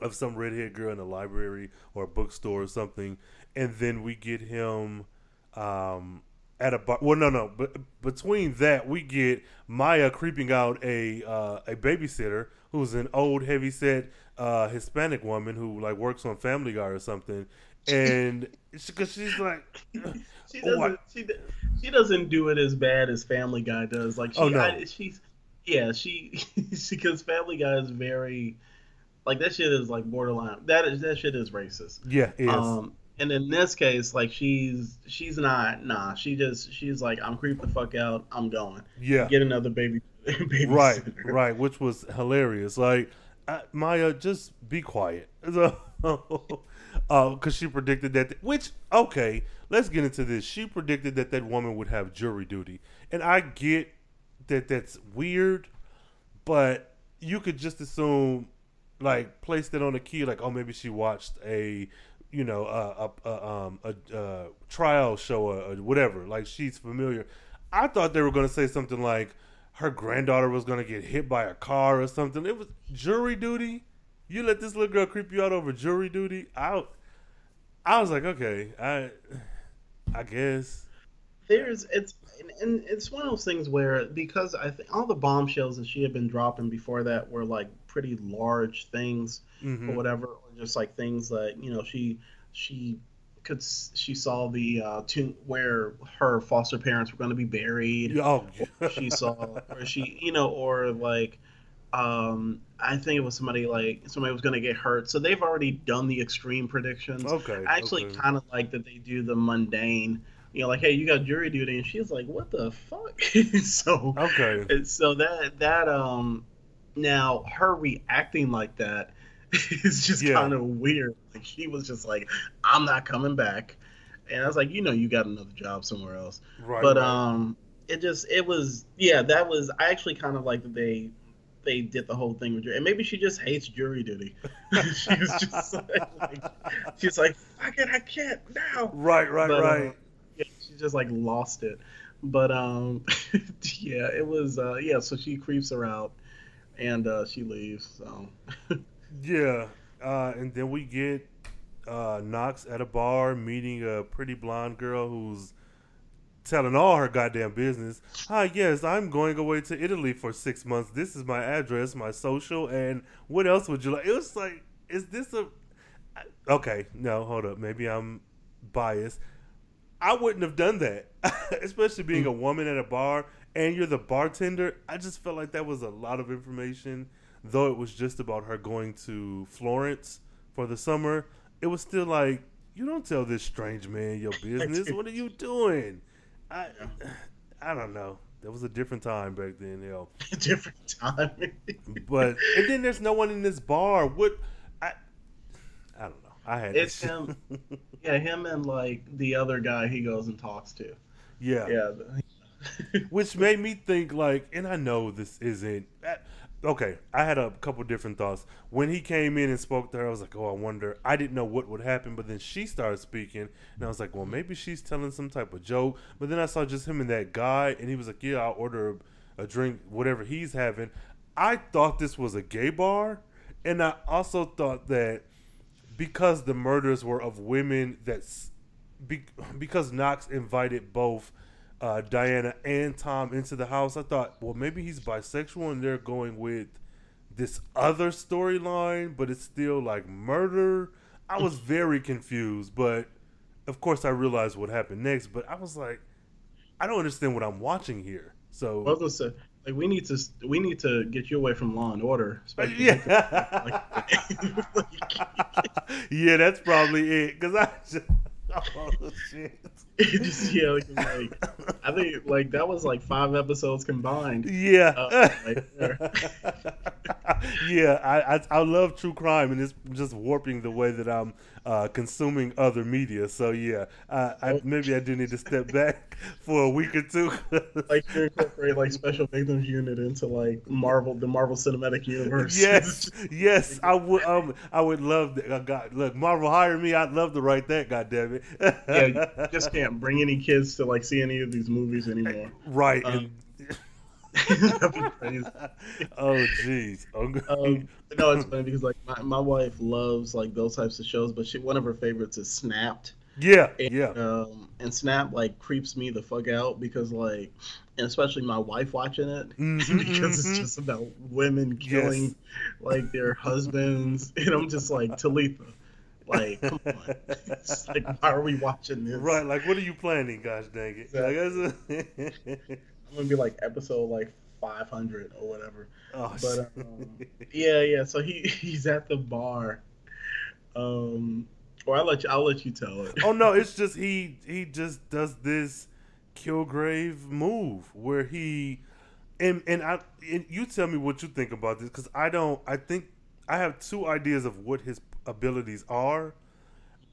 of some redhead girl in a library or a bookstore or something, and then we get him um, at a bar. Well, no, no, but between that we get Maya creeping out a uh, a babysitter who's an old, heavyset uh, Hispanic woman who like works on Family Guy or something, and *laughs* because she's like. *laughs* She Oh, I- doesn't. She, do- she doesn't do it as bad as Family Guy does. Like she, Oh, no. I, she's yeah. She *laughs* because Family Guy is very like that shit is like borderline. That is that shit is racist. Yeah, it is. Um, and in this case, like she's she's not nah. She just she's like I'm creeped the fuck out. I'm going. Yeah. Get another baby. *laughs* baby right, right, which was hilarious. Like uh, Maya, just be quiet. *laughs* So, because she predicted that. which okay, let's get into this. She predicted that that woman would have jury duty, and I get that that's weird, but you could just assume, like, place that on a key, like, oh, maybe she watched a. You know, a, a, a um a, uh trial show or, or whatever. Like she's familiar. I thought they were going to say something like her granddaughter was going to get hit by a car or something. It was jury duty. You let this little girl creep you out over jury duty. Out. I was like, okay, I, I guess. There's it's and- it's one of those things where because I think all the bombshells that she had been dropping before that were like pretty large things Mhm. or whatever, or just like things that you know she she could she saw the uh, tomb where her foster parents were going to be buried. Oh, she saw or she you know or like um I think it was somebody like somebody was going to get hurt. So they've already done the extreme predictions. Okay, I actually okay. kind of like that they do the mundane. You know, like, hey, you got jury duty, and she's like, what the fuck? *laughs* so Okay. and so that that um now her reacting like that *laughs* is just Yeah. kind of weird. Like she was just like, I'm not coming back, and I was like, you know, you got another job somewhere else. Right, But right. um, it just it was yeah, that was I actually kind of like that they they did the whole thing with jury, and maybe she just hates jury duty. *laughs* she was just like, like she's like, fuck it, I can't now. Right, right, But, uh, right. she just like lost it. But um, *laughs* yeah, it was uh, yeah. So she creeps her out, and uh, she leaves. So *laughs* Yeah, uh, and then we get uh, Knox at a bar meeting a pretty blonde girl who's telling all her goddamn business. Hi, yes, I'm going away to Italy for six months. This is my address, my social, and what else would you like? It was like, is this a okay? No, hold up. Maybe I'm biased. I wouldn't have done that, *laughs* especially being a woman at a bar and you're the bartender. I just felt like that was a lot of information, though it was just about her going to Florence for the summer. It was still like, you don't tell this strange man your *laughs* business. What are you doing? I, *sighs* I don't know. That was a different time back then, you *laughs* hell. different time. But and then there's no one in this bar. What? I, I don't know. I had it's *laughs* him. Yeah, him and like the other guy he goes and talks to. Yeah. Yeah. *laughs* Which made me think like, and I know this isn't. uh, Okay, I had a couple different thoughts when he came in and spoke to her. I was like, "Oh, I wonder." I didn't know what would happen, but then she started speaking, and I was like, "Well, maybe she's telling some type of joke." But then I saw just him and that guy, and he was like, "Yeah, I'll order a, a drink, whatever he's having." I thought this was a gay bar, and I also thought that because the murders were of women that's be, because Knox invited both uh, Diana and Tom into the house, I thought, well, maybe he's bisexual and they're going with this other storyline, but it's still like murder. I was very confused, but of course I realized what happened next. But I was like, I don't understand what I'm watching here. So like, we need to we need to get you away from Law and Order. especially- yeah, *laughs* yeah, that's probably it. Cause I just, *laughs* oh shit, *laughs* just yeah, like, like, I think like that was like five episodes combined. yeah, Uh, right. Yeah. I, I I love true crime, and it's just warping the way that I'm uh, consuming other media. So yeah, I, I maybe I do need to step back *laughs* for a week or two. *laughs* like you incorporate like Special Victims Unit into like Marvel, the Marvel Cinematic Universe. *laughs* yes, yes, I would. Um, I would love that. Uh, God, look, Marvel hire me. I'd love to write that. God damn it. yeah, you just can't bring any kids to like see any of these movies anymore. right. Um, and- That'd be crazy. *laughs* oh jeez. Um, no, it's funny because like my, my wife loves like those types of shows, but she one of her favorites is Snapped. yeah, And, yeah. Um, and Snap like creeps me the fuck out because like, and especially my wife watching it *laughs* Mhm, because mhm. it's just about women killing Yes. like their *laughs* husbands, and I'm just like Talitha, like come on, it's like why are we watching this? Right, like what are you planning? Gosh dang it! Like, that's- I'm gonna be like episode like 500 or whatever. oh, But um, yeah, yeah. So he *laughs* he's at the bar. Um, or I'll let you. I'll let you tell it. oh no, *laughs* it's just he he just does this Kilgrave move where he and and I and you tell me what you think about this because I don't. I think I have two ideas of what his abilities are.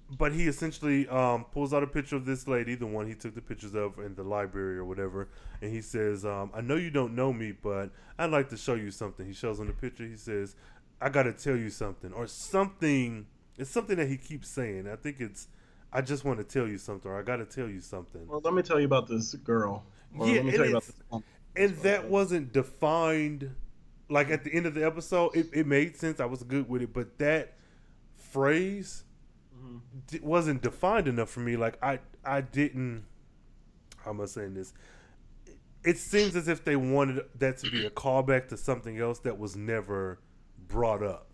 But he essentially um, pulls out a picture of this lady, the one he took the pictures of in the library or whatever, and he says, um, "I know you don't know me, but I'd like to show you something." He shows him the picture. He says, "I got to tell you something," or something. It's something that he keeps saying. I think it's, "I just want to tell you something," or "I got to tell you something." Well, let me tell you about this girl. Or Yeah, and tell you about this and that wasn't defined like at the end of the episode it, it made sense i was good with it but that phrase d- wasn't defined enough for me like i i didn't how am i saying this it seems as if they wanted that to be a *clears throat* callback to something else that was never brought up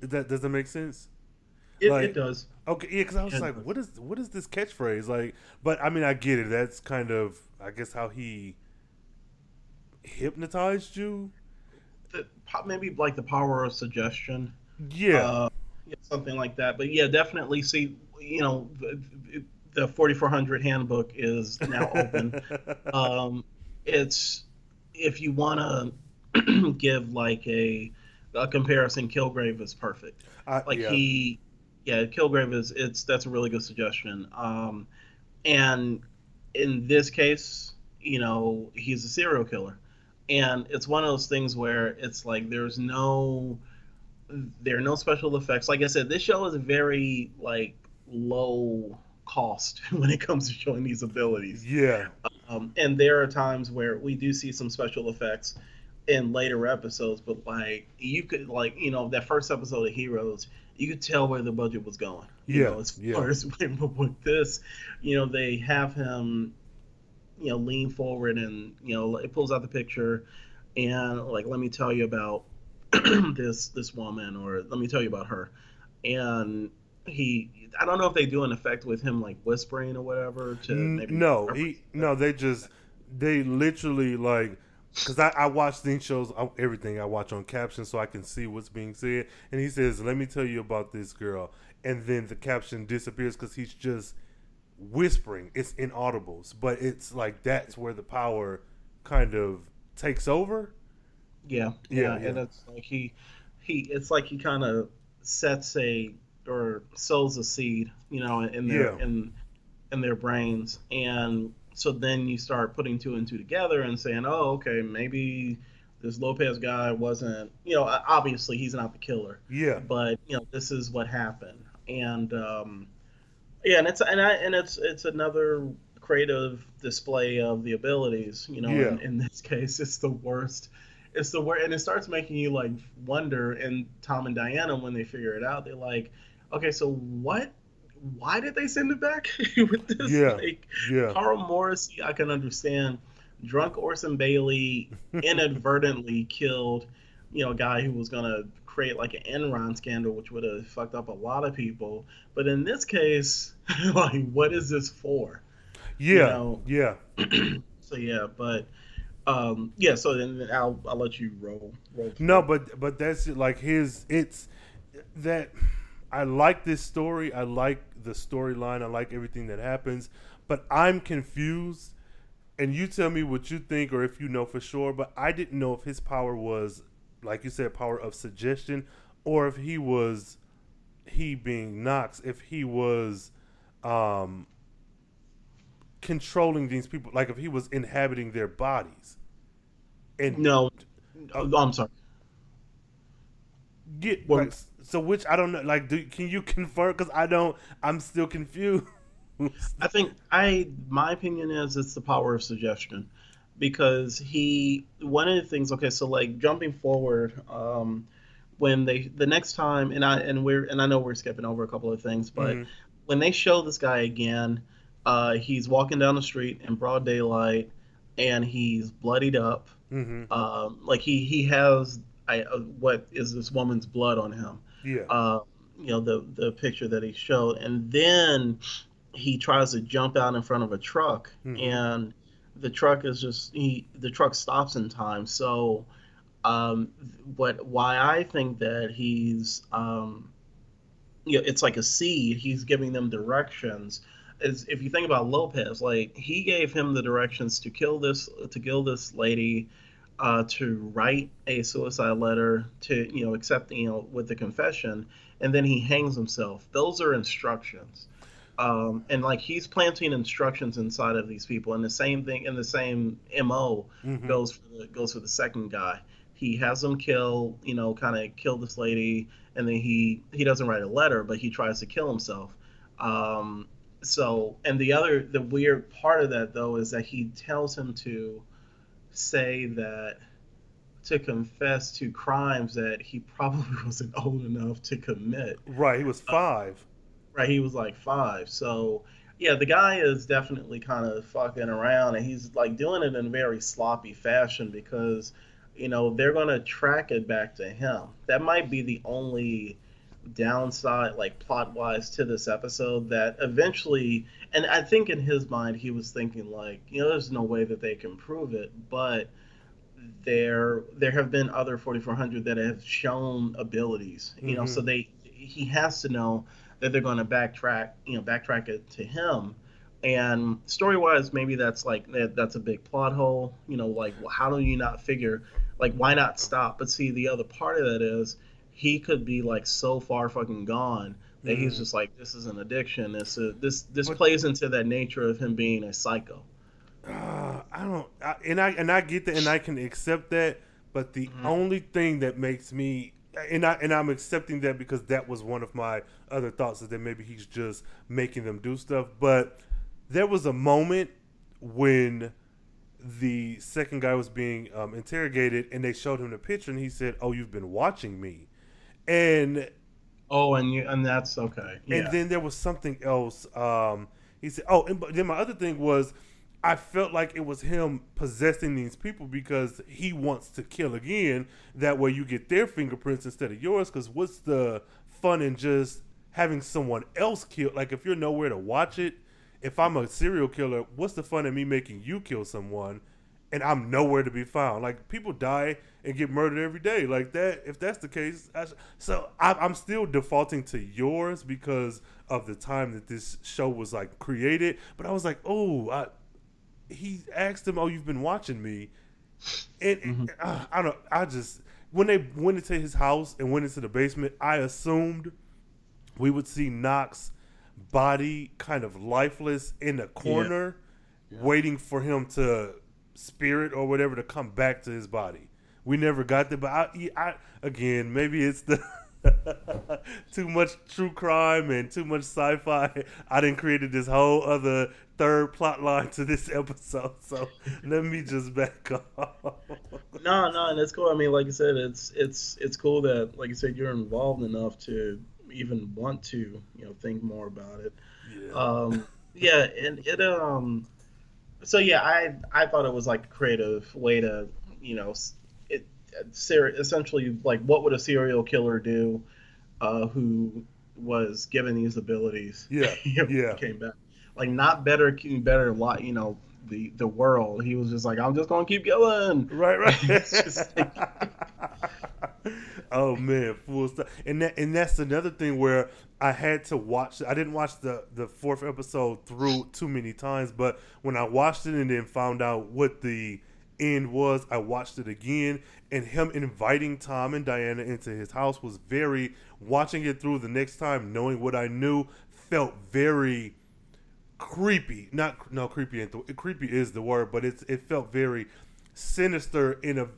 that does that make sense It, like- it does. Okay, yeah, because I was It like, does. what is what is this catchphrase like? But I mean, I get it. That's kind of, I guess, how he hypnotized you. The- Maybe like the power of suggestion. Yeah, Uh, yeah, something like that. But yeah, definitely. See, you know, the, the 4400 handbook is now open. *laughs* um, it's if you want *clears throat* to give like a a comparison, Kilgrave is perfect. I, Like yeah. he, yeah, Kilgrave is it's that's a really good suggestion. Um, and in this case, you know, he's a serial killer, and it's one of those things where it's like there's no there are no special effects. Like I said, this show is very like low cost *laughs* when it comes to showing these abilities. yeah, Um, and there are times where we do see some special effects in later episodes, but like you could like you know that first episode of Heroes, you could tell where the budget was going. You Yeah, know, as yeah. far as *laughs* with this, you know, they have him, you know, lean forward and you know it pulls out the picture, and like let me tell you about *clears throat* this this woman or let me tell you about her, and he I don't know if they do an effect with him like whispering or whatever to maybe no, he no. They just they literally like because I, I watch these shows everything I watch on caption so I can see what's being said. And he says, "Let me tell you about this girl," and then the caption disappears because he's just whispering. It's inaudibles, but it's like that's where the power kind of takes over. Yeah, Yeah, yeah, and it's like he, he, it's like he kind of sets a or sows a seed, you know, in their Yeah. in in their brains, and so then you start putting two and two together and saying, oh, okay, maybe this Lopez guy wasn't, you know, obviously he's not the killer, Yeah, but you know, this is what happened, and um, yeah, and it's and I and it's it's another creative display of the abilities, you know. Yeah. In, in this *laughs* case, it's the worst. It's the worst, and it starts making you like wonder. And Tom and Diana, when they figure it out, they're like, okay, so what why did they send it back *laughs* with this? Yeah, Like, yeah. Carl Morrissey, I can understand. Drunk Orson Bailey *laughs* inadvertently killed, you know, a guy who was gonna create like an Enron scandal, which would have fucked up a lot of people. But in this case, *laughs* like, what is this for? You Yeah, know? yeah. *clears throat* So yeah, but um, yeah. So then I'll I'll let you roll. roll No, but but that's like his. It's that I like this story. I like the storyline. I like everything that happens. But I'm confused, and you tell me what you think or if you know for sure. But I didn't know if his power was, like you said, power of suggestion, or if he was, he being Knox, if he was, um, controlling these people, like if he was inhabiting their bodies. And No, Oh, I'm sorry. Get Well- like, so which I don't know. Like, do can you *laughs* confirm? Because I don't. I'm still confused. I think I my opinion is it's the power of suggestion because he one of the things okay so like jumping forward um when they the next time and I and we're and I know we're skipping over a couple of things but Mhm. when they show this guy again uh he's walking down the street in broad daylight and he's bloodied up Mhm. um like he he has I uh, what is this woman's blood on him Yeah. uh, you know the the picture that he showed, and then he tries to jump out in front of a truck, Mhm. and the truck is just he the truck stops in time. So, um, what why I think that he's um, you know, it's like a seed. He's giving them directions. Is if you think about Lopez, like he gave him the directions to kill this to kill this lady, uh, to write a suicide letter, to you know accept you know with the confession, and then he hangs himself. Those are instructions. Um, and like he's planting instructions inside of these people, and the same thing, and the same mo Mhm. goes for the goes for the second guy. He has them kill, you know, kind of kill this lady, and then he he doesn't write a letter, but he tries to kill himself. Um, so, and the other the weird part of that though is that he tells him to say that to confess to crimes that he probably *laughs* wasn't old enough to commit. right. He was uh, five. Right, he was like five. So yeah, the guy is definitely kind of fucking around, and he's like doing it in a very sloppy fashion because you know they're gonna track it back to him. That might be the only downside, like plot wise, to this episode. That eventually, and I think in his mind he was thinking like, you know, there's no way that they can prove it, but there there have been other 4400 that have shown abilities you know Mhm. so they he has to know that they're going to backtrack you know backtrack it to him and story wise maybe that's like that, that's a big plot hole you know like well, how do you not figure like why not stop but see the other part of that is he could be like so far fucking gone that he's Mhm. just like this is an addiction this is this this But- plays into that nature of him being a psycho Uh, I don't, I, and I and I get that, and I can accept that. But the Mm-hmm. only thing that makes me, and I and I'm accepting that because that was one of my other thoughts is that maybe he's just making them do stuff. But there was a moment when the second guy was being um, interrogated, and they showed him the picture, and he said, "Oh, you've been watching me," and oh and you and that's okay yeah. and then there was something else. Um, he said, "Oh," and but then my other thing was, I felt like it was him possessing these people because he wants to kill again. That way, you get their fingerprints instead of yours. Because what's the fun in just having someone else kill? Like if you're nowhere to watch it, if I'm a serial killer, what's the fun in me making you kill someone? And I'm nowhere to be found. Like people die and get murdered every day. Like that. If that's the case, I, so I, I'm still defaulting to yours because of the time that this show was like created. But I was like, oh, I, he asked him, "Oh, you've been watching me," and Mm-hmm. uh, I don't. I just when they went into his house and went into the basement, I assumed we would see Knox body kind of lifeless in the corner, waiting for him to spirit or whatever to come back to his body. We never got there, but I, I again, maybe it's the *laughs* too much true crime and too much sci-fi. I didn't created this whole other third plot line to this episode, so let me just back off. No, no, and it's cool. I mean, like I said, it's it's it's cool that, like I said, you're involved enough to, even want to you know think more about it. Yeah. Um, yeah, and it um, so yeah, I I thought it was like a creative way to you know ser- essentially like what would a serial killer do, uh, who was given these abilities. Yeah, *laughs* yeah. Came back like not better, better lot. You know the the world. He was just like I'm just gonna keep going. Right, right. *laughs* *laughs* Like- oh man, full stop. And that and that's another thing where I had to watch. I didn't watch the the fourth episode through too many times, but when I watched it and then found out what the end was, I watched it again. And him inviting Tom and Diana into his house was very. Watching it through the next time, knowing what I knew, felt very creepy. Not no creepy. Creepy is the word, but it's it felt very sinister. In a,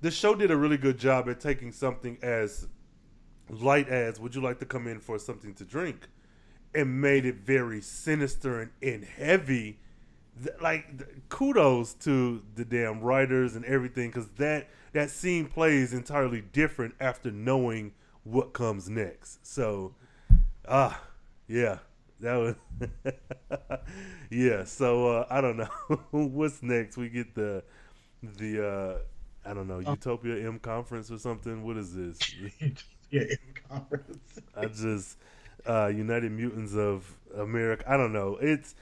the show did a really good job at taking something as light as "Would you like to come in for something to drink?" and made it very sinister and, and heavy. Th- Like th- kudos to the damn writers and everything because that that scene plays entirely different after knowing what comes next. So, ah, yeah, that was *laughs* yeah. So uh, I don't know *laughs* what's next. We get the the uh, I don't know Utopia M conference or something. What is this? *laughs* yeah, in conference. I just uh, United Mutants of America. I don't know. It's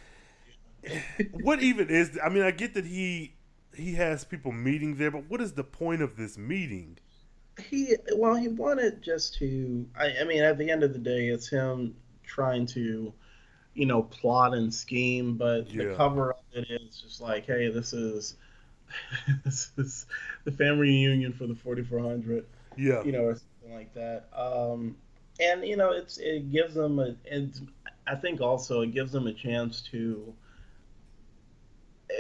what even is. I mean, I get that he he has people meeting there, but what is the point of this meeting? he well he wanted just to I, I mean at the end of the day it's him trying to you know plot and scheme but Yeah. the cover of it is just like hey this is *laughs* this is the family reunion for the 4400 Yeah, you know or something like that um and you know it's it gives them a and i think also it gives them a chance to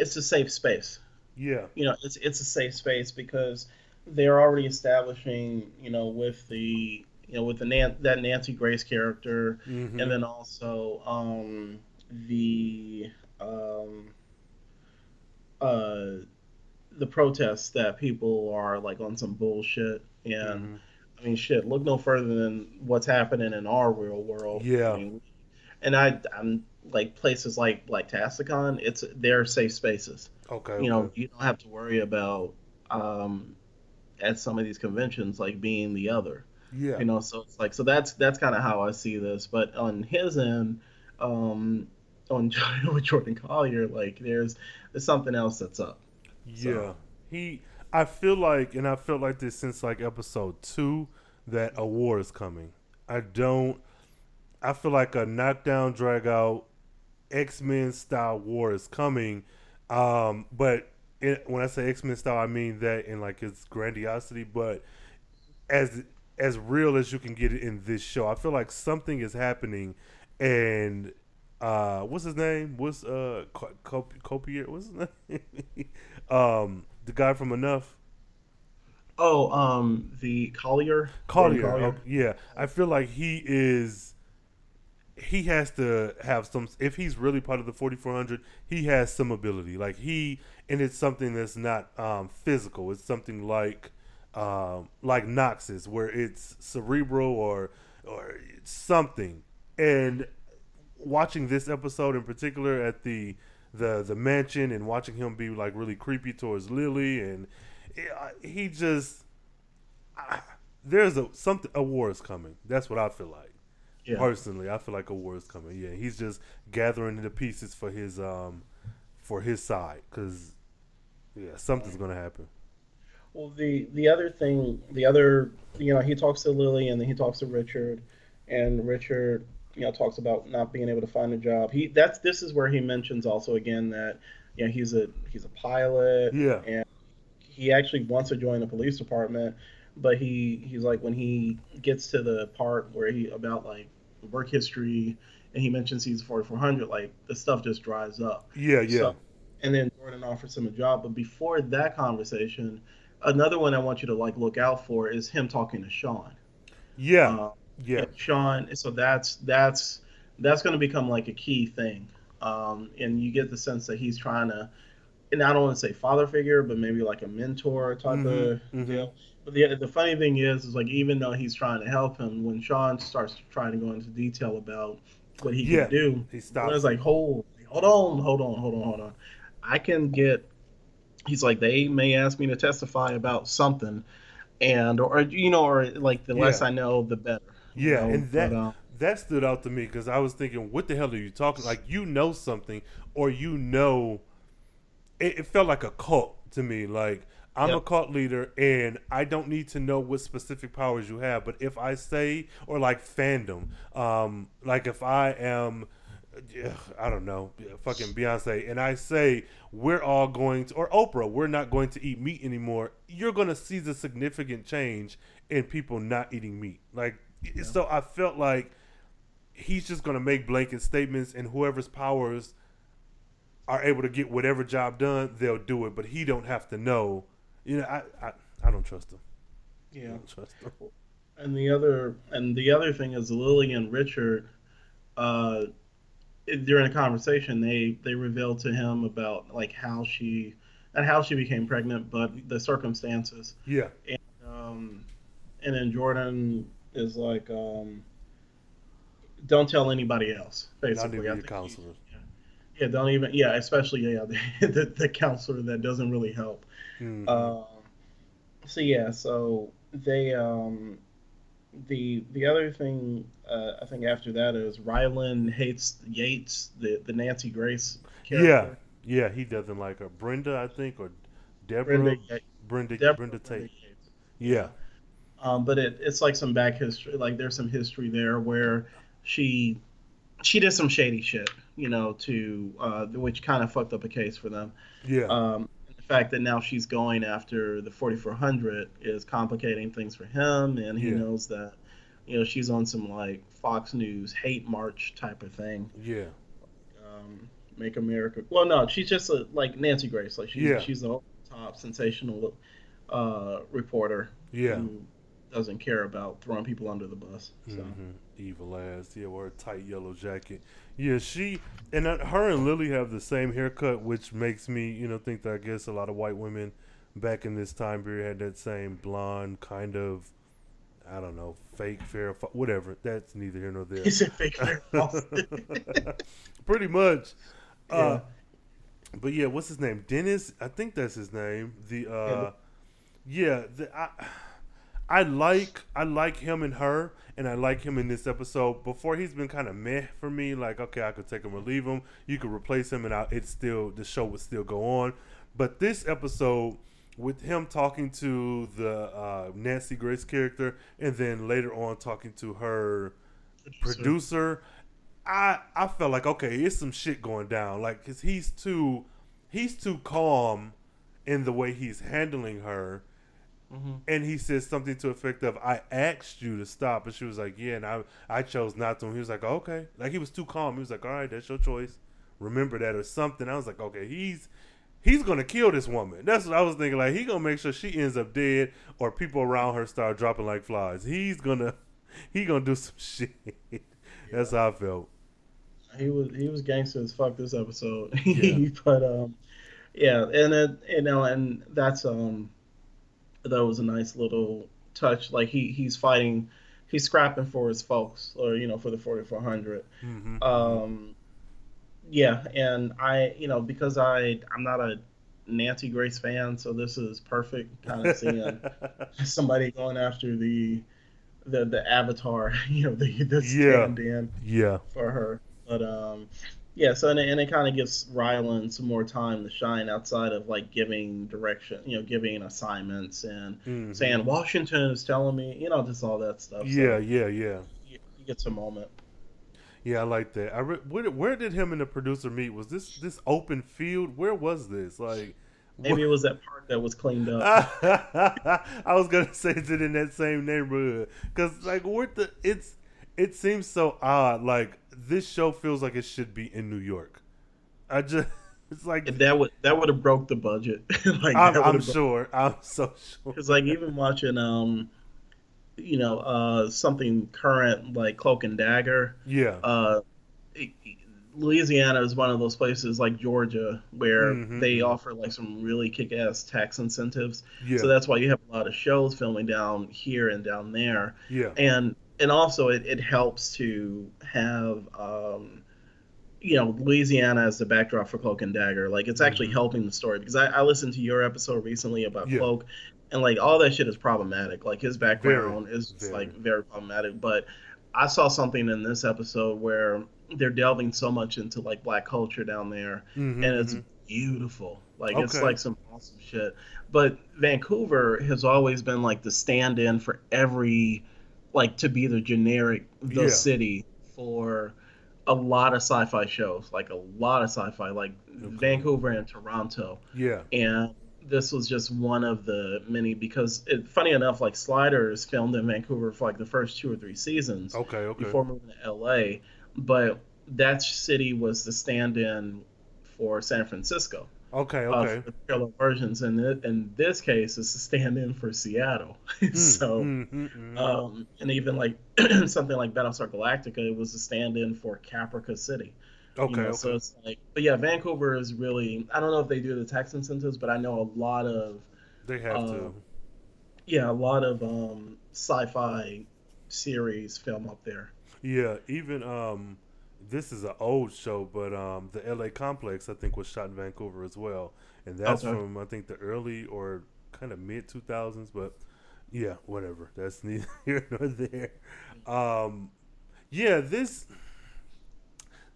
it's a safe space yeah, you know it's it's a safe space because they're already establishing you know with the you know with the Nan- that Nancy Grace character Mhm. and then also um the um uh the protests that people are like on some bullshit and Mhm. I mean shit look no further than what's happening in our real world Yeah. I mean, and I I'm like places like like Tasicon it's they're safe spaces okay. you know you don't have to worry about um at some of these conventions like being the other yeah, you know so it's like so that's that's kind of how i see this but on his end um on *laughs* with jordan collier like there's there's something else that's up Yeah, he. I feel like, and I felt like this since like episode two, that a war is coming. I don't. I feel like a knockdown, drag out, X Men style war is coming. Um, but it, when I say X Men style, I mean that in like its grandiosity, but as as real as you can get it in this show. I feel like something is happening, and uh, what's his name? What's uh Co- Cop- Copier? What's his name? *laughs* um, the guy from Enough. oh um the collier Collier. Jordan okay, yeah, I feel like he is. He has to have some. If he's really part of the 4400, he has some ability. Like he, and it's something that's not um, physical. It's something like, um, like Knox's where it's cerebral or or something. And watching this episode in particular at the the the mansion and watching him be like really creepy towards Lily and he just there's a something a war is coming. That's what I feel like. Yeah. Personally, I feel like a war is coming. Yeah, he's just gathering the pieces for his um for his side cuz yeah, something's going to happen. Well, the the other thing, the other, you know, he talks to Lily and then he talks to Richard, and Richard, you know, talks about not being able to find a job. He that's this is where he mentions also again that, you know, he's a he's a pilot. Yeah. And he actually wants to join the police department, but he he's like when he gets to the part where he about like work history, and he mentions he's 4400, like the stuff just dries up. Yeah, yeah. So- and then Jordan offers him a job. But before that conversation, another one I want you to like look out for is him talking to Sean. yeah. Uh, yeah. Sean. So that's that's that's going to become like a key thing, um, and you get the sense that he's trying to and I don't want to say father figure, but maybe like a mentor type Mhm, of mhm. deal. But the the funny thing is, is like even though he's trying to help him, when Sean starts trying to go into detail about what he Yeah, can do, he stops. It's like hold, hold on, hold on, hold on, hold on. I can get. He's like they may ask me to testify about something, and or you know, or like the less I know, the better. you Yeah, know, and that but, uh, that stood out to me because I was thinking, what the hell are you talking? Like you know something, or you know, it, it felt like a cult to me. Like I'm a cult leader, and I don't need to know what specific powers you have. But if I say, or like fandom, um, like if I am. yeah, I don't know, fucking Beyonce, and I say we're all going to, or Oprah, we're not going to eat meat anymore. You're going to see the significant change in people not eating meat. Like, so I felt like he's just going to make blanket statements, and whoever's powers are able to get whatever job done, they'll do it. But he don't have to know. You know, I I, I don't trust him. I yeah. don't trust him. And the other and the other thing is Lily and Richard, uh, during a conversation, they they revealed to him about like how she and how she became pregnant, but the circumstances. Yeah, And um, and then Jordan is like, um, don't tell anybody else. Basically, not even I your think he- counselor. Yeah, don't even. Yeah, especially yeah, *laughs* the, the, the counselor that doesn't really help. Mhm. Um, so yeah, so they um, the the other thing uh, I think after that is Ryland hates Yates, the the Nancy Grace yeah, character. yeah, yeah, he doesn't like her. Brenda, I think, or Deborah, Brenda Brenda, Yates. Brenda, Deborah Tate. Yeah, Um, but it, it's like some back history. Like there's some history there where she she did some shady shit, you know, to uh, which kind of fucked up a case for them. yeah, Um, the fact that now she's going after the 4400 is complicating things for him, and he Yeah. knows that, you know, she's on some like Fox News hate march type of thing. yeah, Um, Make America. Well, no, she's just a, like Nancy Grace. Like she's Yeah. she's a top sensational uh, reporter yeah. who doesn't care about throwing people under the bus. So. hmm Evil ass, yeah, wear a tight yellow jacket. Yeah, she and uh, her and Lily have the same haircut, which makes me, you know, think that I guess a lot of white women back in this time period had that same blonde kind of, I don't know, fake fair, whatever. That's neither here nor there. He said fake hair. *laughs* *laughs* Pretty much. Yeah. Uh, but yeah, what's his name? Dennis. I think that's his name. The uh, yeah, the, I I like I like him and her, and I like him in this episode. Before he's been kind of meh for me. Like okay, I could take him or leave him. You could replace him, and I, it's still the show would still go on. But this episode with him talking to the uh, Nancy Grace character, and then later on talking to her producer. I I felt like okay, it's some shit going down. Like, cause he's too he's too calm in the way he's handling her, and he says something to the effect of "I asked you to stop," and she was like, "Yeah," and I I chose not to. And he was like, "Okay," like he was too calm. He was like, "All right, that's your choice. Remember that or something." I was like, "Okay, he's." He's gonna kill this woman. That's what I was thinking. Like he gonna make sure she ends up dead, or people around her start dropping like flies. He's gonna, *laughs* he gonna do some *laughs* shit. That's how I felt. he was he was gangster as fuck this episode. *laughs* Yeah. but um, yeah, and it, you know, and that's um, that was a nice little touch. Like he he's fighting, he's scrapping for his folks, or you know, for the forty four hundred. Mm-hmm. Um, yeah, and I you know because I I'm not a Nancy Grace fan, so this is perfect kind of *laughs* seeing somebody going after the the the avatar, *laughs* you know, the the Yeah. stand-in yeah, for her. But um, yeah. So and it, and it kind of gives Ryland some more time to shine outside of like giving direction, you know, giving assignments and Mhm. saying Washington is telling me, you know, just all that stuff. So yeah, yeah, yeah, you, you get some moment. yeah. I like that. I re- where, where did him and the producer meet? Was this this open field? Where was this? Like, Maybe it was that part that was cleaned up. *laughs* I was gonna say is it in that same neighborhood? Because like, where the? It's it seems so odd. Like this show feels like it should be in New York. I just *laughs* it's like that would that would have broke the budget. *laughs* like I'm, I'm sure. I'm so sure. Because like even watching um, you know, uh, something current like Cloak and Dagger. Yeah. Uh, it- Louisiana is one of those places like Georgia where Mhm. they offer like some really kick-ass tax incentives. Yeah. So that's why you have a lot of shows filming down here and down there. Yeah. And and also it, it helps to have um, you know Louisiana as the backdrop for Cloak and Dagger. Like it's actually helping the story because I, I listened to your episode recently about Mm-hmm. Yeah. Cloak, and like all that shit is problematic. Like his background is very. like very problematic. But I saw something in this episode where they're delving so much into like black culture down there, Mhm, and it's mhm. beautiful. Like it's like some awesome shit. But Vancouver has always been like the stand-in for every, like to be the generic the Yeah. city for a lot of sci-fi shows, like a lot of sci-fi, like Vancouver and Toronto Yeah. and this was just one of the many because it, funny enough like sliders filmed in vancouver for like the first two or three seasons Okay, okay. before moving to la but that city was the stand-in for san francisco Okay, uh, okay. the trailer versions and it, in this case it's a stand-in for seattle *laughs* so mm, mm, mm. um, and even like *clears throat* something like battlestar galactica it was a stand-in for caprica city you Okay, So it's like, but yeah, Vancouver is really. I don't know if they do the tax incentives, but I know a lot of. They have uh, to. Yeah, a lot of um, sci-fi series film up there. Yeah, even um, this is an old show, but um, the L.A. Complex I think was shot in Vancouver as well, and that's Okay. from I think the early or kind of mid two thousands. But yeah, whatever. That's *laughs* neither here nor there. Um, yeah, this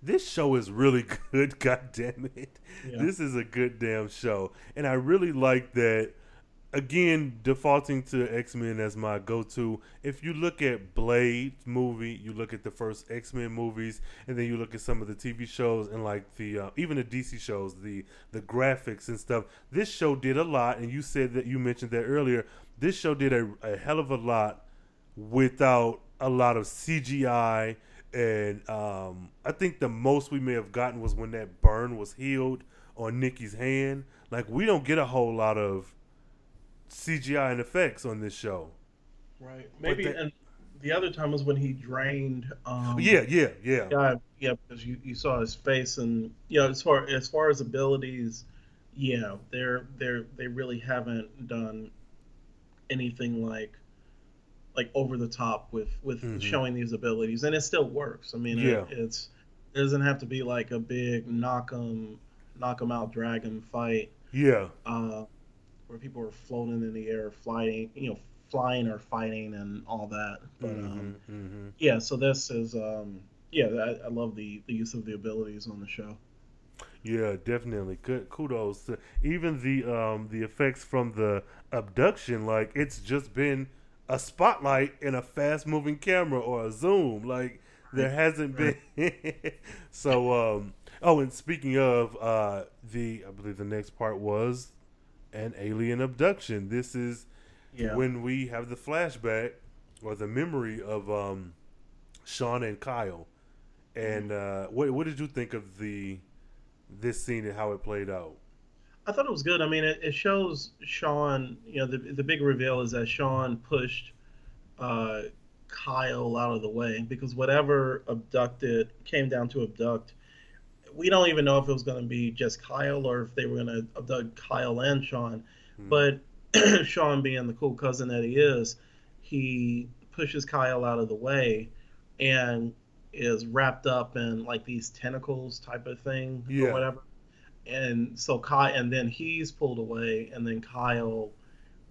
this show is really *laughs* good. God damn it, Yeah. this is a good damn show, and I really like that. Again, defaulting to X Men as my go to. If you look at Blade movie, you look at the first X Men movies, and then you look at some of the TV shows and like the uh, even the DC shows, the the graphics and stuff. This show did a lot, and you said that you mentioned that earlier. This show did a, a hell of a lot without a lot of CGI and um, I think the most we may have gotten was when that burn was healed on Nikki's hand. Like we don't get a whole lot of CGI and effects on this show. Right. Maybe they- and the other time was when he drained. Um, yeah, yeah, yeah. Yeah, yeah, because you, you saw his face and you know as far as far as abilities, yeah, they're they're they really haven't done anything like like over the top with with Mhm. showing these abilities, and it still works. I mean, it- Yeah. it's it doesn't have to be like a big knock 'em knock 'em out dragon fight. Yeah. Uh, where people are floating in the air, flying, you know, flying or fighting and all that. But um, Mhm, mhm. yeah, so this is um, yeah, I, I love the the use of the abilities on the show. Yeah, definitely. Good kudos even the um the effects from the abduction. Like it's just been a spotlight and a fast moving camera or a zoom. Like there hasn't been. *laughs* so um oh, and speaking of uh the I believe the next part was an alien abduction. This is Yeah. when we have the flashback or the memory of um Sean and Kyle. And uh, what what did you think of the this scene and how it played out? I thought it was good. I mean, it, it shows Sean. You know, the the big reveal is that Sean pushed uh, Kyle out of the way because whatever abducted came down to abduct. We don't even know if it was going to be just Kyle or if they were going to abduct Kyle and Sean. But *clears throat* Sean, being the cool cousin that he is, he pushes Kyle out of the way and is wrapped up in like these tentacles type of thing Yeah. or whatever. And so Kyle, and then he's pulled away, and then Kyle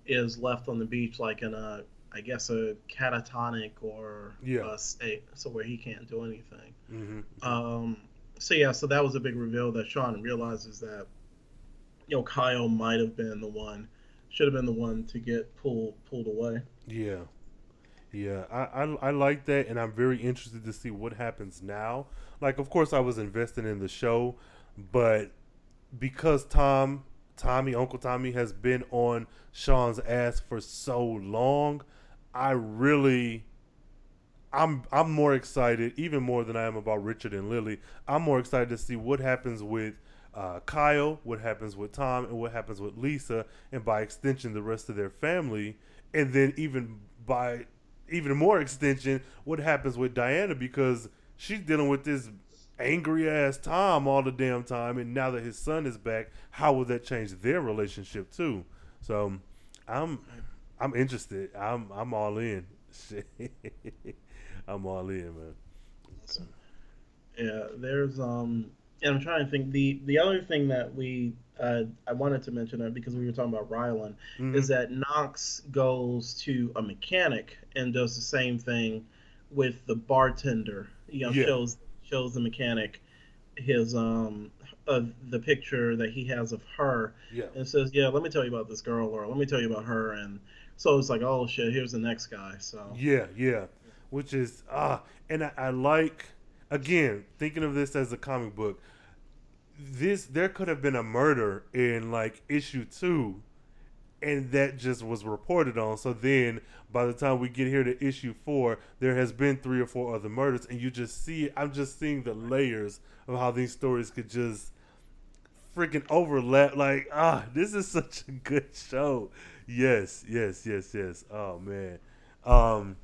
is left on the beach like in a, I guess a catatonic or Yeah. a state, so where he can't do anything. Mm-hmm. Um, so yeah, so that was a big reveal that Sean realizes that, you know, Kyle might have been the one, should have been the one to get pulled pulled away. Yeah, yeah, I, I I like that, and I'm very interested to see what happens now. Like, of course, I was invested in the show, but because Tom, Tommy, Uncle Tommy has been on Sean's ass for so long, I really. I'm I'm more excited, even more than I am about Richard and Lily. I'm more excited to see what happens with uh, Kyle, what happens with Tom, and what happens with Lisa, and by extension, the rest of their family, and then even by even more extension, what happens with Diana because she's dealing with this angry ass Tom all the damn time, and now that his son is back, how will that change their relationship too? So, I'm I'm interested. I'm I'm all in. *laughs* I'm all in, man. Yeah, there's um, and I'm trying to think. The the other thing that we uh, I wanted to mention that because we were talking about Ryland Mhm. is that Knox goes to a mechanic and does the same thing with the bartender. You know, Yeah. shows shows the mechanic his um of the picture that he has of her Yeah. and says, "Yeah, let me tell you about this girl, or let me tell you about her." And so it's like, "Oh shit, here's the next guy." So Yeah, yeah. Which is ah, and I, I like again thinking of this as a comic book. This there could have been a murder in like issue two, and that just was reported on. So then by the time we get here to issue four, there has been three or four other murders, and you just see I'm just seeing the layers of how these stories could just freaking overlap. Like ah, this is such a good show. Yes, yes, yes, yes. Oh man. Um,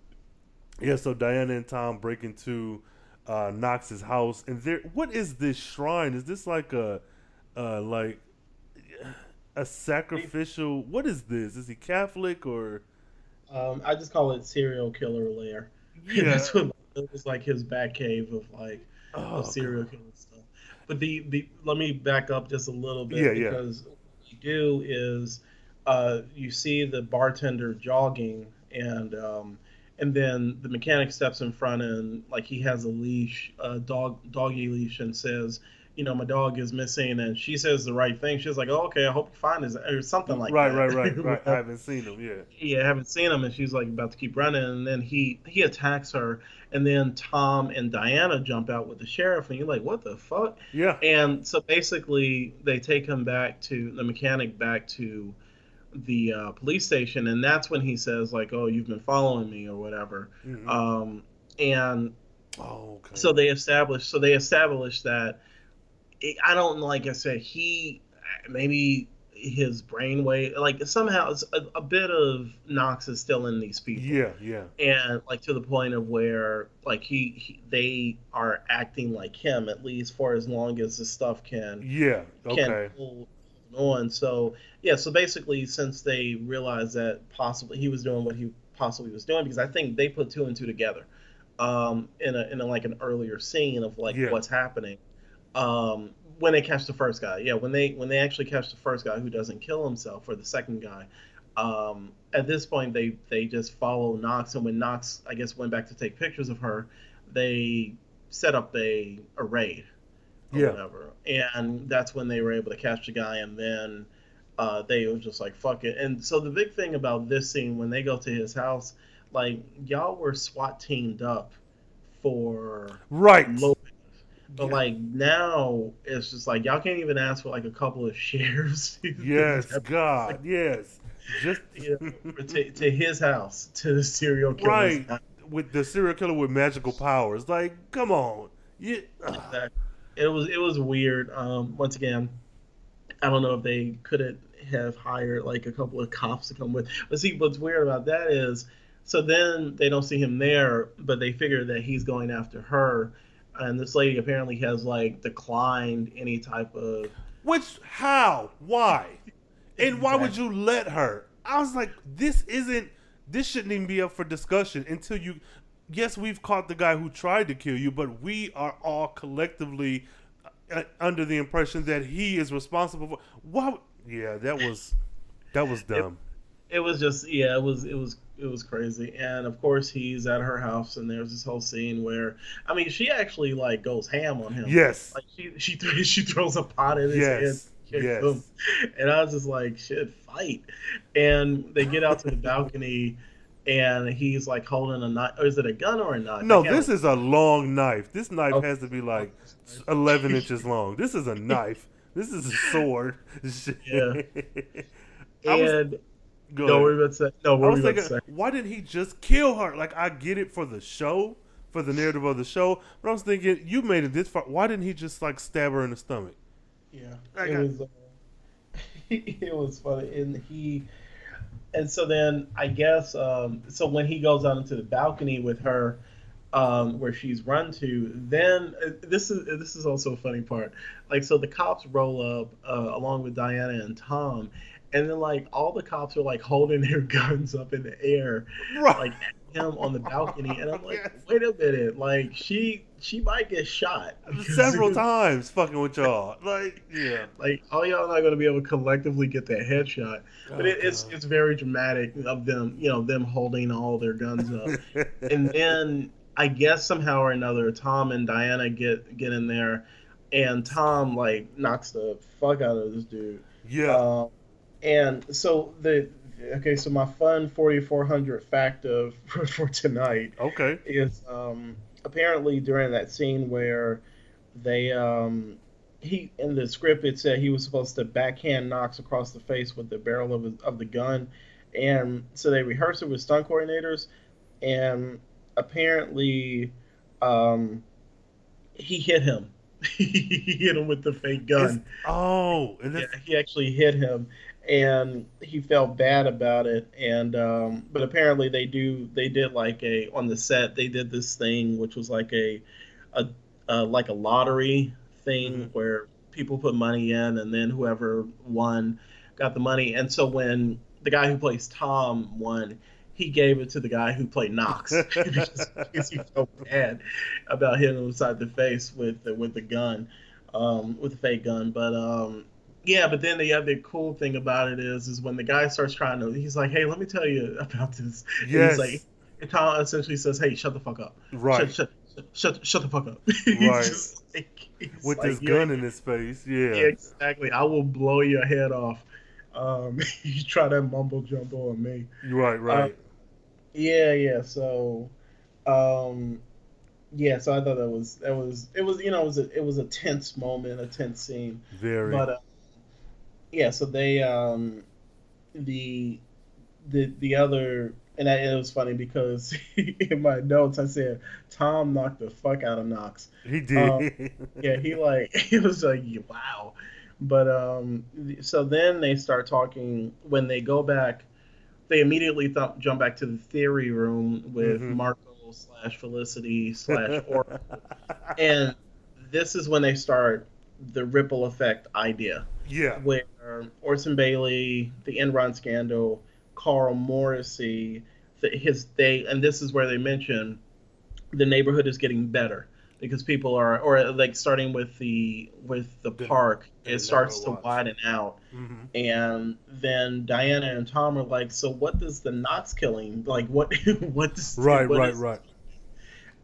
yeah, so Diana and Tom break into uh, Knox's house, and there. What is this shrine? Is this like a, uh, like a sacrificial? What is this? Is he Catholic or? Um, I just call it serial killer lair. *laughs* Yeah. That's what it was like his back cave of like Oh, of serial killer stuff. But the, the let me back up just a little bit Yeah, yeah. because what you do is uh, you see the bartender jogging and um, and then the mechanic steps in front and like he has a leash, a dog doggy leash, and says, you know, my dog is missing, and she says the right thing. She's like, oh, okay, I hope you find his or something like right, that. right, right, *laughs* right. I haven't seen him. Yeah. yeah, I haven't seen him, and she's like about to keep running, and then he he attacks her, and then Tom and Diana jump out with the sheriff, and you're like, what the fuck? Yeah. And so basically, they take him back to the mechanic back to the uh, police station, and that's when he says like, oh, you've been following me or whatever, Mhm. um, and Oh, okay. so they establish so they establish that it, I don't like I said he maybe his brainwave like somehow it's a, a bit of Knox is still in these people Yeah, yeah. and like to the point of where like he, he they are acting like him at least for as long as this stuff can Yeah. can Okay. hold on. So yeah, so basically, since they realized that possibly he was doing what he possibly was doing, because I think they put two and two together, um, in a in a, like an earlier scene of like Yeah. what's happening, um, when they catch the first guy. Yeah, when they when they actually catch the first guy who doesn't kill himself, or the second guy. Um, at this point, they they just follow Knox, and when Knox, I guess, went back to take pictures of her, they set up a, a raid or Yeah. whatever. And that's when they were able to catch the guy, and then uh, they were just like, fuck it. And so the big thing about this scene, when they go to his house, like, y'all were SWAT teamed up for Right. Lopez. But like now, it's just like y'all can't even ask for like a couple of *laughs* shares. Yes, God, yes. Just *laughs* Yeah, to, to his house, to the serial killer. right house. with the serial killer with magical powers. Like, come on. Yeah. that it was it was weird. Um, once again, I don't know if they couldn't have hired like a couple of cops to come with. But see, what's weird about that is, so then they don't see him there, but they figure that he's going after her, and this lady apparently has like declined any type of. Which how? Why? And why would you let her? I was like, this isn't this shouldn't even be up for discussion until you yes, we've caught the guy who tried to kill you, but we are all collectively uh, under the impression that he is responsible for why yeah, that was that was dumb. It was just yeah, it was it was it was crazy. And of course he's at her house and there's this whole scene where I mean she actually like goes ham on him. Yes. Like she she th- *laughs* she throws a pot in his Yes, head. yes. him. And I was just like, shit, fight. And they get out to the balcony and he's like holding a knife or is it a gun or a knife? No, I can't this is a long knife. This knife Oh. has to be like eleven inches long. This is a knife. This is a sword. *laughs* Yeah. I was- And Go no, ahead. what about to say? No, what I was you thinking, say? why didn't he just kill her? Like, I get it for the show, for the narrative of the show, but I was thinking, you made it this far. Why didn't he just like stab her in the stomach? Yeah, I it got- was. Uh, *laughs* it was funny, and he, and so then I guess um, so when he goes out into the balcony with her, um, where she's run to. Then uh, this is this is also a funny part. Like so, the cops roll up uh, along with Diana and Tom, and then like all the cops are like holding their *laughs* guns up in the air, Right. like him on the balcony, and I'm *laughs* like, wait a minute, like she she might get shot *laughs* Several times fucking with y'all. Like, yeah. Like all y'all not going to be able to collectively get that headshot, but Oh, it, it's it's very dramatic of them, you know, them holding all their guns up, and *laughs* then I guess somehow or another, Tom and Diana get get in there, and Tom like knocks the fuck out of this dude. Yeah. Um, and so the okay, so my fun 4400 fact of *laughs* for, for tonight Okay. is um, apparently during that scene where they um, he in the script it said he was supposed to backhand Knox across the face with the barrel of, his, of the gun, and so they rehearsed it with stunt coordinators, and apparently um, he hit him. *laughs* he hit him with the fake gun. It's- oh, and Yeah, he actually hit him, and he felt bad about it. And um, but apparently they do they did like a on the set they did this thing which was like a a, like a lottery thing where people put money in, and then whoever won got the money. And so when the guy who plays Tom won. He gave it to the guy who played Knox *laughs* because, he felt bad about hitting him inside the face with the, with the gun, um, with the fake gun. But um, yeah, but then the other cool thing about it is, is when the guy starts trying to, he's like, "Hey, let me tell you about this." And Yes. He's like, and Tom essentially says, "Hey, shut the fuck up." Right. Shut, shut, shut, shut the fuck up. *laughs* Right. just like- with like, this "Yeah, gun in his face. Yeah. yeah, exactly. I will blow your head off. Um, *laughs* you try that mumble jumble on me. Right, right. Yeah, yeah. So, um, yeah. So I thought that was that was it was you know it was a it was a tense moment, a tense scene. Very. But uh, yeah, so they um the the the other and I, it was funny because *laughs* in my notes I said Tom knocked the fuck out of Knox. He did. Um, yeah, he like *laughs* he was like wow. But um, so then they start talking when they go back. They immediately th- jump back to the theory room with Mhm. Marco slash Felicity slash *laughs* Oracle, and this is when they start the ripple effect idea yeah. where Orson Bailey, the Enron scandal, Carl Morrissey, his they, and this is where they mention the neighborhood is getting better because people are, or like starting with the with the park, it starts to widen out, Mhm. and then Diana and Tom are like, so what does the Knox killing like? What *laughs* what's Right, what right, is- right.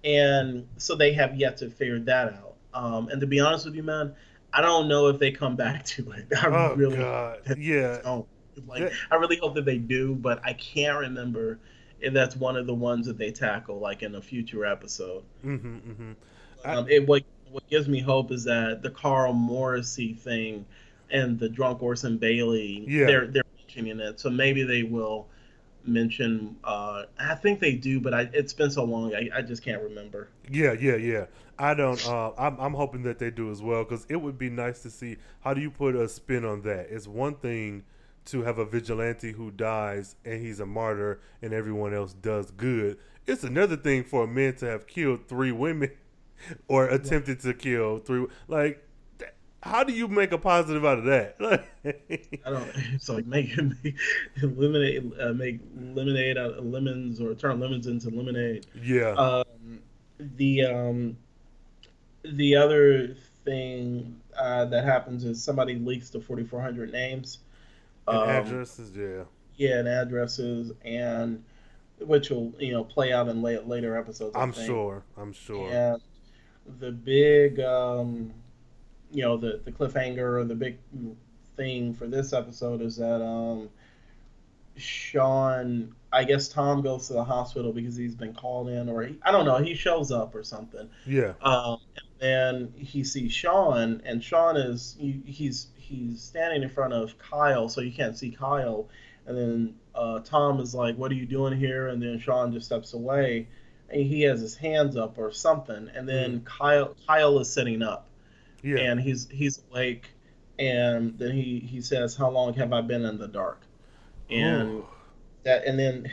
and so they have yet to figure that out. Um, and to be honest with you, man, I don't know if they come back to it. *laughs* I Oh really God. Yeah. don't. Like, That- I really hope that they do, but I can't remember if that's one of the ones that they tackle, like in a future episode. Mm-hmm, mm-hmm. I- Um, it what what gives me hope is that the Carl Morrissey thing and the drunk Orson Bailey, Yeah. they're they're mentioning it, so maybe they will mention. Uh, I think they do, but I, it's been so long, I, I just can't remember. Yeah, yeah, yeah. I don't. Uh, I'm, I'm hoping that they do as well because it would be nice to see how do you put a spin on that. It's one thing to have a vigilante who dies and he's a martyr and everyone else does good. It's another thing for a man to have killed three women *laughs* or attempted to kill three. Like, how do you make a positive out of that? I don't. *laughs* It's like make, make eliminate, uh, make lemonade out of lemons, or turn lemons into lemonade. yeah. Um, the um, the other thing uh, that happens is somebody leaks the 4,400 names. and Um, addresses, yeah. Yeah, and addresses, and which will you know play out in later episodes. I I'm think. sure. I'm sure. And the big, um, you know, the the cliffhanger or the big thing for this episode is that um, Sean, I guess Tom goes to the hospital because he's been called in, or he, I don't know, he shows up or something. Yeah. Um, and then he sees Sean, and Sean is he, he's he's standing in front of Kyle, so you can't see Kyle. And then uh, Tom is like, "What are you doing here?" And then Sean just steps away, and he has his hands up or something. And then Kyle Kyle is sitting up, Yeah. and he's he's awake, and then he he says, "How long have I been in the dark?" And Ooh. that and then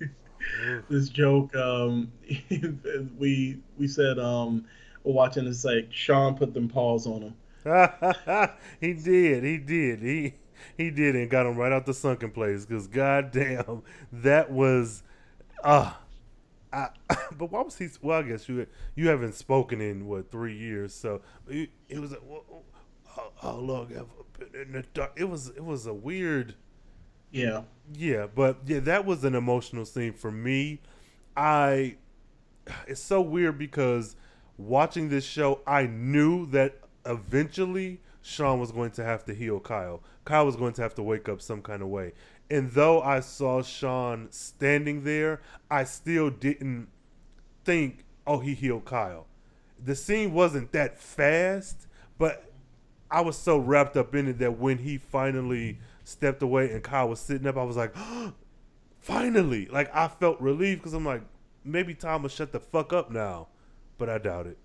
*laughs* this joke. Um, *laughs* we we said um, we're watching this like Sean put them paws on him. *laughs* he did. He did. He he did and got him right out the sunken place because goddamn, that was ah. Uh, *laughs* but why was he? Well, I guess you you haven't spoken in what three years, so it, it was. how, how long have I been in the dark? It was it was a weird. Yeah. Yeah, but yeah, that was an emotional scene for me. I. It's so weird because watching this show, I knew that eventually Sean was going to have to heal Kyle. Kyle was going to have to wake up some kind of way. And though I saw Sean standing there, I still didn't think, oh, he healed Kyle. The scene wasn't that fast, but I was so wrapped up in it that when he finally stepped away and Kyle was sitting up, I was like, oh, *gasps* finally. Like, I felt relief because I'm like, maybe Tom will shut the fuck up now. But I doubt it.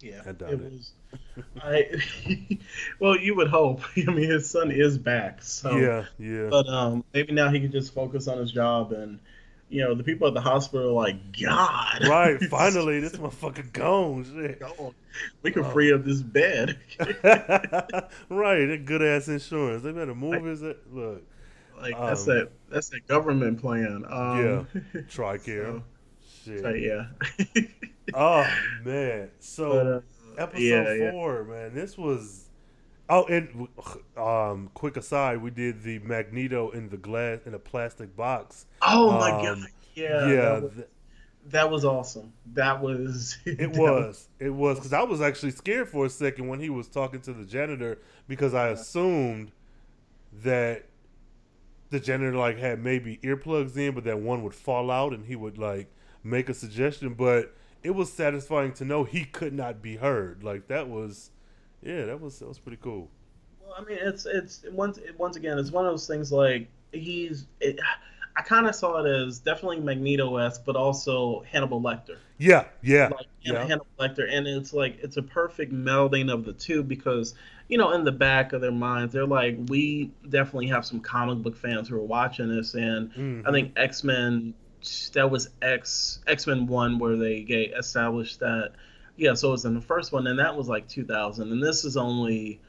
Yeah, I doubt it. it. Was, I *laughs* well, you would hope. *laughs* I mean, his son is back, so yeah, yeah. But um, maybe now he can just focus on his job, and you know, the people at the hospital are like, God, right? *laughs* Finally, this motherfucker gone. Shit. Gone. We can oh. free up this bed. right, that good ass insurance. They better move his look. Like um, that's that that's that government plan. Um, yeah, Tricare. So, yeah. Oh man, so. But, uh, episode yeah, four, yeah. man. This was. Oh, and um, quick aside, we did the Magneto in the glass in a plastic box. Oh um, my god! Yeah, yeah. That was, that was awesome. That was. *laughs* It was. It was because I was actually scared for a second when he was talking to the janitor because I assumed that the janitor like had maybe earplugs in, but that one would fall out and he would like make a suggestion, but it was satisfying to know he could not be heard. Like that was, yeah, that was that was pretty cool. Well, I mean, it's it's once once again, it's one of those things like he's. It, I kind of saw it as definitely Magneto esque, but also Hannibal Lecter. Yeah, yeah, like yeah. Hannibal Lecter, and it's like it's a perfect melding of the two because you know in the back of their minds they're like, we definitely have some comic book fans who are watching this, and mm-hmm. I think X Men that was X X Men One where they get established that yeah, so it was in the first one, and that was like 2000, and this is only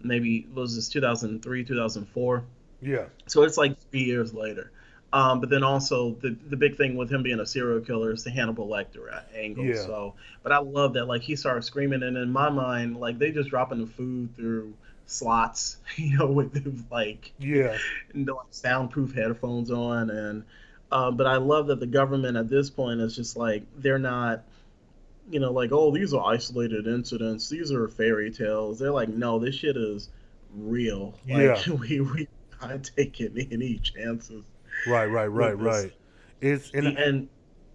maybe was this 2003 2004 yeah so it's like three years later um, but then also the the big thing with him being a serial killer is the Hannibal Lecter angle. Yeah. So, but I love that like he started screaming, and in my mind, like they just dropping the food through slots, *laughs* you know, with like yeah, *laughs* and, like soundproof headphones on, and uh, but I love that the government at this point is just like they're not, you know, like oh these are isolated incidents, these are fairy tales. They're like no, this shit is real. Like, yeah, *laughs* we we not taking any chances. Right, right, right, right. It's and, and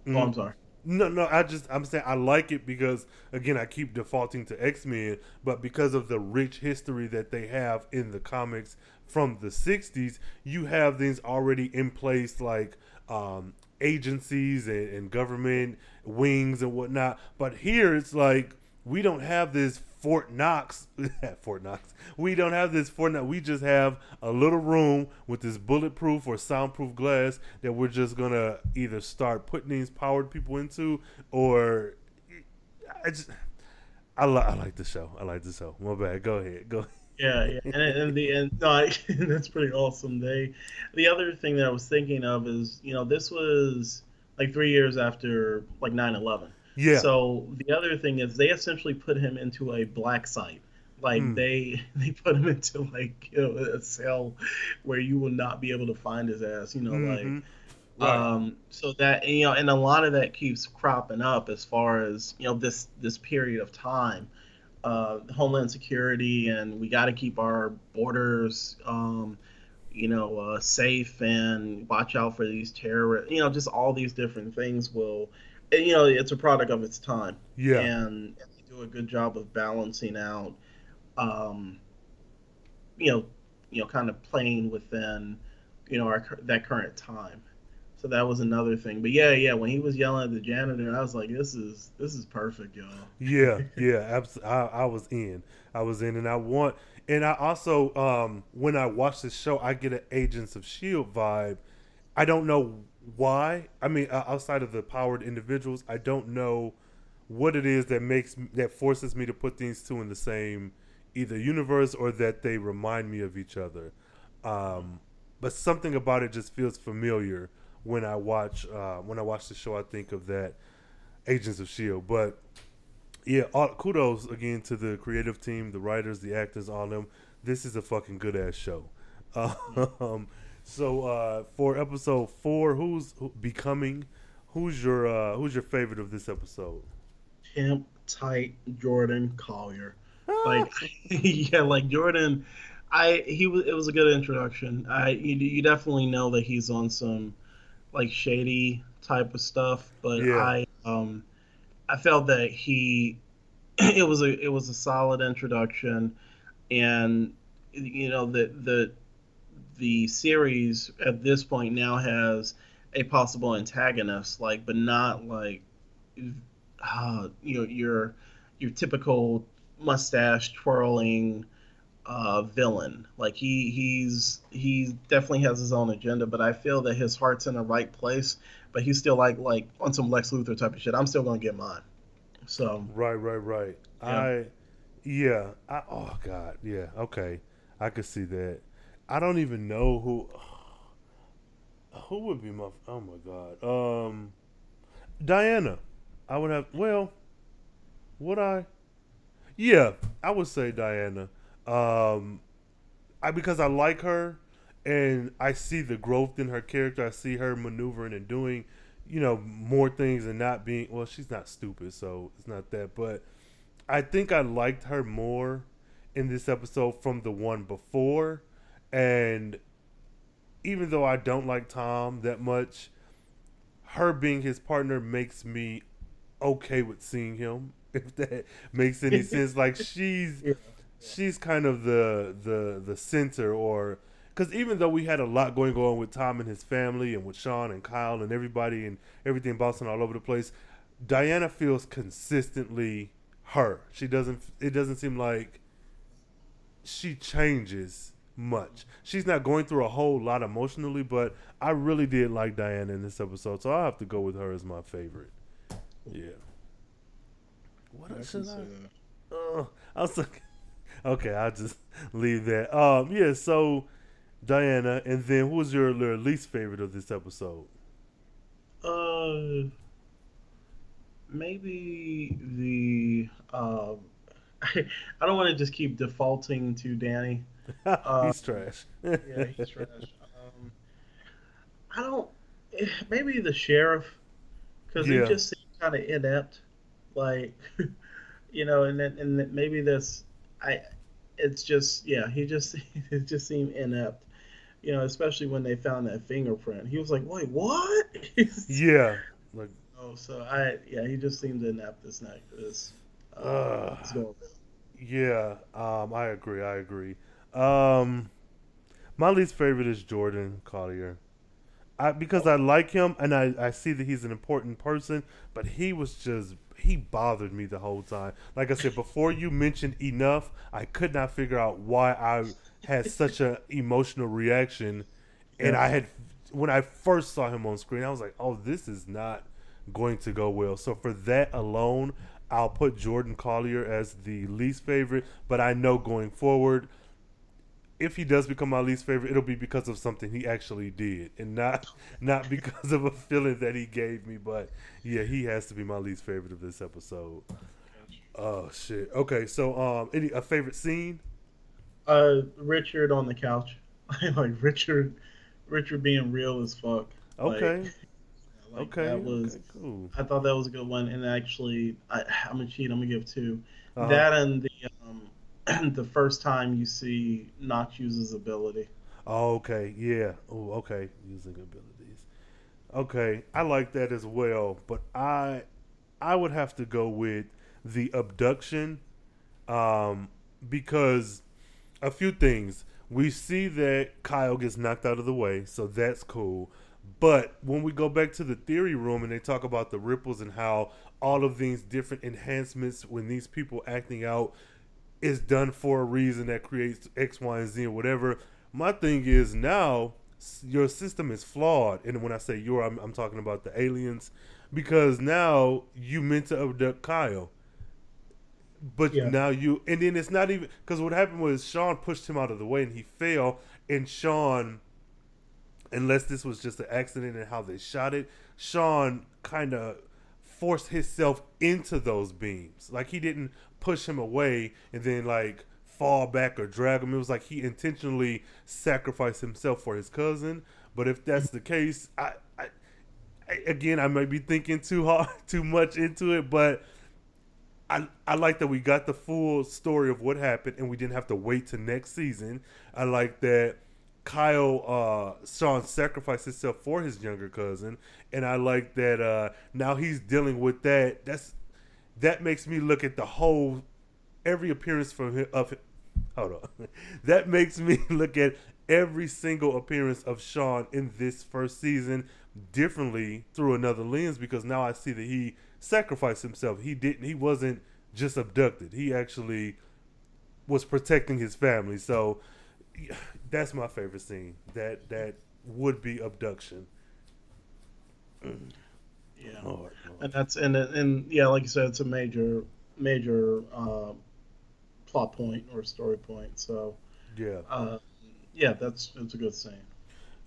mm, oh, I'm sorry. No, no, I just I'm saying I like it because again I keep defaulting to X Men, but because of the rich history that they have in the comics from the '60s, you have things already in place like um, agencies and, and government wings and whatnot. But here it's like we don't have this Fort Knox, *laughs* Fort Knox. We don't have this Fort Knox. We just have a little room with this bulletproof or soundproof glass that we're just gonna either start putting these powered people into, or I just I, li- I like the show. I like the show. My bad. Go ahead. Go. Yeah, yeah, and, and the and no, *laughs* I, that's pretty awesome. They, the other thing that I was thinking of is, you know, this was like three years after like 9-11. Yeah. So the other thing is they essentially put him into a black site. Like mm. they *laughs* they put him into like you *laughs* know, a cell where you will not be able to find his ass. You know, mm-hmm. like. Right. Um, so that you know, and a lot of that keeps cropping up as far as you know this this period of time uh, Homeland Security, and we got to keep our borders, um, you know, uh, safe and watch out for these terrorists. You know, just all these different things will, you know, it's a product of its time. Yeah, and, and they do a good job of balancing out, um, you know, you know, kind of playing within, you know, our that current time. So that was another thing. But yeah, yeah, when he was yelling at the janitor, I was like, "This is this is perfect, y'all." Yeah, *laughs* yeah, absolutely. I, I was in. I was in, and I want, and I also, um, when I watch this show, I get an Agents of Shield vibe. I don't know why. I mean, uh, outside of the powered individuals, I don't know what it is that makes that forces me to put these two in the same either universe or that they remind me of each other. Um, but something about it just feels familiar when I watch uh, when I watch the show. I think of that Agents of Shield, but yeah, all, kudos again to the creative team, the writers, the actors, all them. This is a fucking good ass show. *laughs* Um, so uh, for episode four, who's who, becoming? Who's your uh, who's your favorite of this episode? Pimp tight Jordan Collier. Like *laughs* yeah, like Jordan. I he was it was a good introduction. I you, you definitely know that he's on some like shady type of stuff, but Yeah. I um I felt that he *clears throat* it was a it was a solid introduction, and you know the the the series at this point now has a possible antagonist, like but not like uh, you know your your typical mustache twirling uh, villain. Like he he's he definitely has his own agenda, but I feel that his heart's in the right place. But he's still like like on some Lex Luthor type of shit. I'm still gonna get mine. So Right, right, right. Yeah. I, yeah. I, oh God, yeah. Okay, I could see that. I don't even know who. *sighs* Who would be my? Oh my God. Um, Diana. I would have. Well, would I? Yeah, I would say Diana. Um, I because I like her, and I see the growth in her character. I see her maneuvering and doing, you know, more things and not being. Well, she's not stupid, so it's not that. But I think I liked her more in this episode from the one before, and even though I don't like Tom that much, her being his partner makes me okay with seeing him. *laughs* If that makes any *laughs* sense, like she's she's kind of the the the center, or because even though we had a lot going on with Tom and his family, and with Sean and Kyle and everybody and everything bouncing all over the place, Diana feels consistently her. She doesn't. It doesn't seem like she changes much. She's not going through a whole lot emotionally, but I really did like Diana in this episode, so I'll have to go with her as my favorite. Yeah. What else should I? Oh, I was like, okay, I'll just *laughs* leave that. Um, yeah. So Diana, and then who was your, your least favorite of this episode? uh maybe the um *laughs* I don't want to just keep defaulting to Danny. *laughs* Uh, He's trash. yeah, he's trash. Um, I don't. eh, Maybe the sheriff, because Yeah. he just seemed kind of inept, like, you know, and then and then maybe this, I, it's just yeah, he just *laughs* it just seemed inept, you know, especially when they found that fingerprint. He was like, wait, what? *laughs* yeah. Like, oh, so I yeah, he just seemed inept this night. This, uh, uh, yeah. Um, I agree. I agree. Um, my least favorite is Jordan Collier. I because I like him and I, I see that he's an important person, but he was just he bothered me the whole time. Like I said, before you mentioned enough, I could not figure out why I had such an emotional reaction. And Yeah. I had when I first saw him on screen, I was like, "Oh, this is not going to go well." So for that alone, I'll put Jordan Collier as the least favorite. But I know going forward, if he does become my least favorite, it'll be because of something he actually did, and not not because of a feeling that he gave me. But yeah, he has to be my least favorite of this episode. Oh shit. Okay, so um, any a favorite scene? Uh, Richard on the couch, *laughs* like Richard, Richard being real as fuck. Like, Okay. *laughs* like, okay. that was. okay, cool. I thought that was a good one, and actually, I, I'm gonna cheat. I'm gonna give two. Uh-huh. That and the um, *clears throat* the first time you see Knox use his ability. Oh, okay. Yeah. Oh, okay. Using abilities. Okay, I like that as well, but I I would have to go with the abduction um because a few things. We see that Kyle gets knocked out of the way, so that's cool. But when we go back to the theory room and they talk about the ripples and how all of these different enhancements when these people acting out is done for a reason that creates X, Y, and Z or whatever. My thing is now your system is flawed. And when I say your, I'm, I'm talking about the aliens, because now you meant to abduct Kyle, but Yeah. now you, and then it's not even because what happened was Sean pushed him out of the way and he fell, and Sean, unless this was just an accident and how they shot it, Sean kind of forced himself into those beams. Like he didn't push him away and then like fall back or drag him. It was like he intentionally sacrificed himself for his cousin. But if that's the case, I, I, again I might be thinking too hard, *laughs* too much into it, but. I, I like that we got the full story of what happened and we didn't have to wait to next season. I like that Kyle uh Sean sacrificed himself for his younger cousin and I like that uh now he's dealing with that. That's that makes me look at the whole every appearance from him of hold on. *laughs* That makes me *laughs* look at every single appearance of Sean in this first season differently through another lens because now I see that he sacrificed himself. He didn't he wasn't just abducted. He actually was protecting his family. So *sighs* that's my favorite scene. That that would be abduction. Mm. Yeah, Lord, and that's and and yeah, like you said, it's a major major uh, plot point or story point. So Yeah. uh, yeah, that's that's a good scene.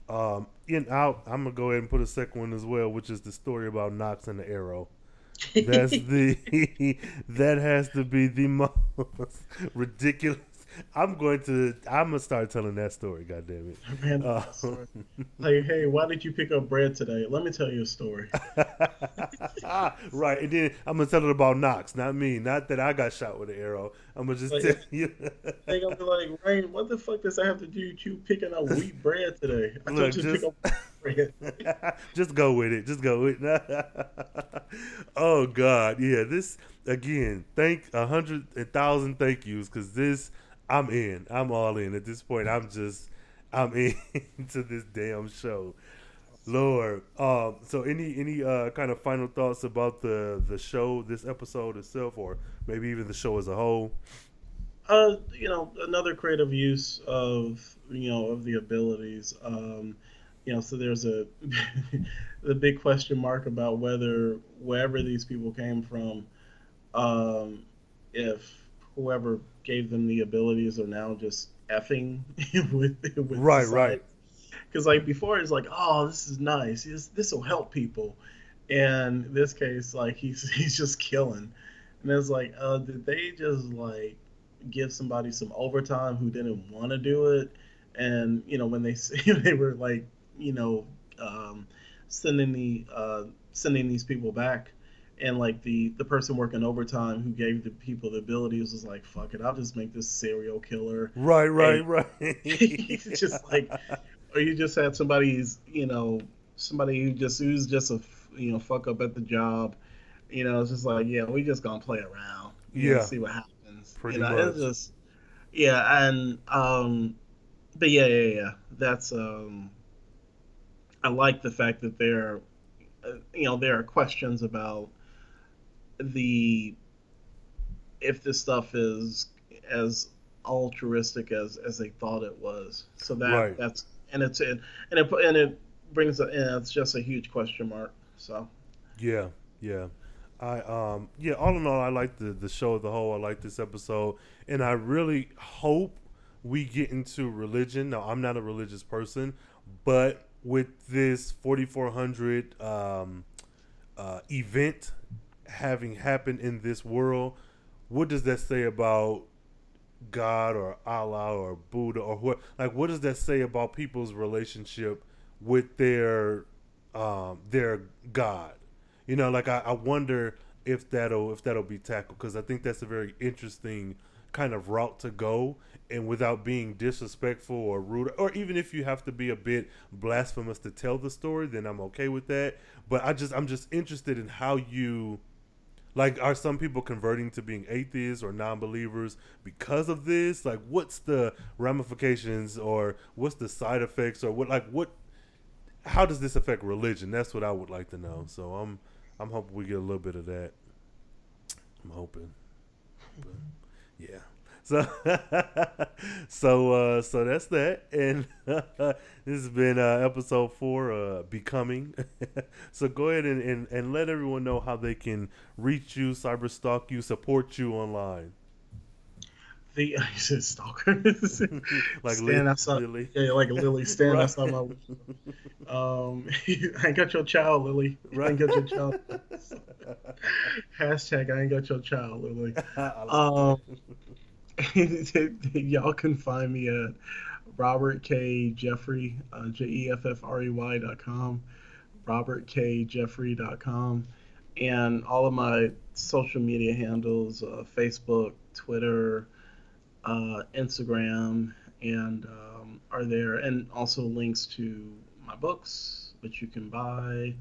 Um, in out, I'm gonna go ahead and put a second one as well, which is the story about Knox and the arrow. That's *laughs* the *laughs* that has to be the most *laughs* ridiculous. I'm going to I'm gonna start telling that story. God damn it! Random Uh. Like, hey, why did you pick up bread today? Let me tell you a story. *laughs* right, and then I'm gonna tell it about Knox, not me. Not that I got shot with an arrow. I'm gonna just Like- tell *laughs* you. They gonna be like, Rain, what the fuck does that have to do with you picking up wheat bread today? I Look, told you just- pick up bread. *laughs* just go with it. Just go with it. oh God, yeah. This again. Thank a hundred thousand thank yous because this I'm in. I'm all in at this point. I'm just I'm *laughs* in to this damn show. Lord. Um. So any any uh kind of final thoughts about the the show, this episode itself, or maybe even the show as a whole? Uh, you know, another creative use of you know of the abilities. Um, you know, so there's a *laughs* the big question mark about whether wherever these people came from, um, if whoever gave them the abilities are now just effing *laughs* with with Right, right. Because like before, it's like, oh, this is nice. This this will help people, and in this case, like he's *laughs* he's just killing, and it's like, uh, did they just like give somebody some overtime who didn't want to do it? And you know, when they *laughs* they were like, you know, um, sending the uh, sending these people back, and like the the person working overtime who gave the people the abilities was like, fuck it, I'll just make this serial killer. Right, right, And- right. it's *laughs* just like, or you just had somebody's, you know, somebody who just who's just a you know fuck up at the job. You know, it's just like, yeah, we just gonna play around. you Yeah. see what happens. Pretty you know, much. It's just, yeah, and um, but yeah, yeah, yeah. That's um, I like the fact that there, uh, you know, there are questions about the if this stuff is as altruistic as as they thought it was. So that Right. that's and it's and and it and it brings a, and it's just a huge question mark. So Yeah, yeah. I um yeah, all in all I like the the show a whole. I like this episode and I really hope we get into religion. Now I'm not a religious person, but with this 4400 um uh event having happened in this world, what does that say about God or Allah or Buddha or what like what does that say about people's relationship with their um their God? You know, like I, I wonder if that'll if that'll be tackled because I think that's a very interesting kind of route to go and without being disrespectful or rude or even if you have to be a bit blasphemous to tell the story then I'm okay with that but I just I'm just interested in how you like are some people converting to being atheists or non-believers because of this? Like what's the ramifications or what's the side effects or what like what how does this affect religion? That's what i would like to know. So i'm i'm hoping we get a little bit of that. I'm hoping. But, yeah So, *laughs* so, uh, so that's that, and *laughs* this has been uh, episode four, uh, becoming. *laughs* so go ahead and, and, and let everyone know how they can reach you, cyber stalk you, support you online. The I said stalker. like stand Lily, outside, Lily. yeah, like Lily stand Right. outside my. Um, I ain't got your child, Lily. I ain't got your child. Hashtag I ain't got your child, Lily. Um, *laughs* y'all can find me at Robert K Jeffrey uh, J E F F R E Y dot com, Robert K Jeffrey dot com, and all of my social media handles: uh, Facebook, Twitter, uh, Instagram, and um, are there, and also links to my books, which you can buy,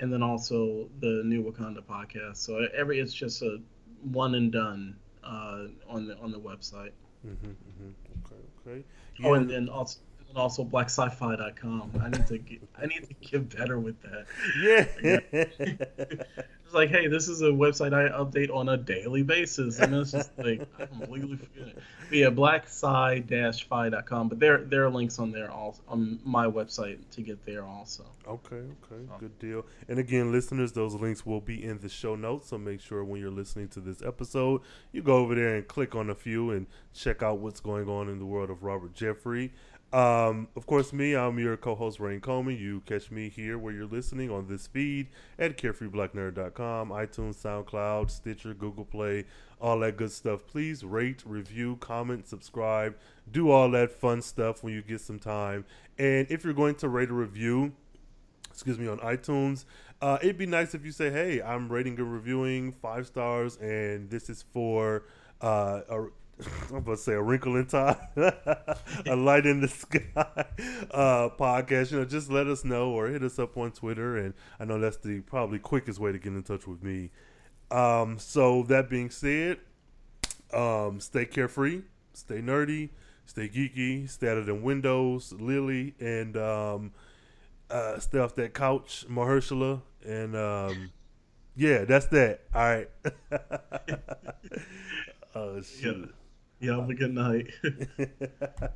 and then also the New Wakanda podcast. So every it's just a one and done uh, on the on the website. Mm-hmm, mm-hmm. Okay, okay. Oh, and then also and also blacksci-fi.com. I need to get, I need to get better with that. Yeah. *laughs* It's like, hey, this is a website I update on a daily basis, and it's just like I completely forget it. But yeah, blacksci-fi.com. But there there are links on there also on my website to get there also. Okay, okay, good deal. And again, listeners, those links will be in the show notes. So make sure when you're listening to this episode, you go over there and click on a few and check out what's going on in the world of Robert Jeffrey. Um, of course, me, I'm your co-host Rain Coleman. You catch me here where you're listening on this feed at carefreeblacknerd.com, iTunes, SoundCloud, Stitcher, Google Play, all that good stuff. Please rate, review, comment, subscribe, do all that fun stuff when you get some time. And if you're going to rate a review, excuse me, on iTunes. Uh, it'd be nice if you say, "Hey, I'm rating and reviewing five stars, and this is for uh, a, I'm about to say a wrinkle in time, *laughs* a light in the sky uh, podcast." You know, just let us know or hit us up on Twitter, and I know that's the probably quickest way to get in touch with me. Um, so that being said, um, stay carefree, stay nerdy, stay geeky, stay out of them windows, Lily, and um, uh, stay off that couch, Mahershala, and um, yeah, that's that. All right. *laughs* oh Yeah. Yeah, have a good night. *laughs*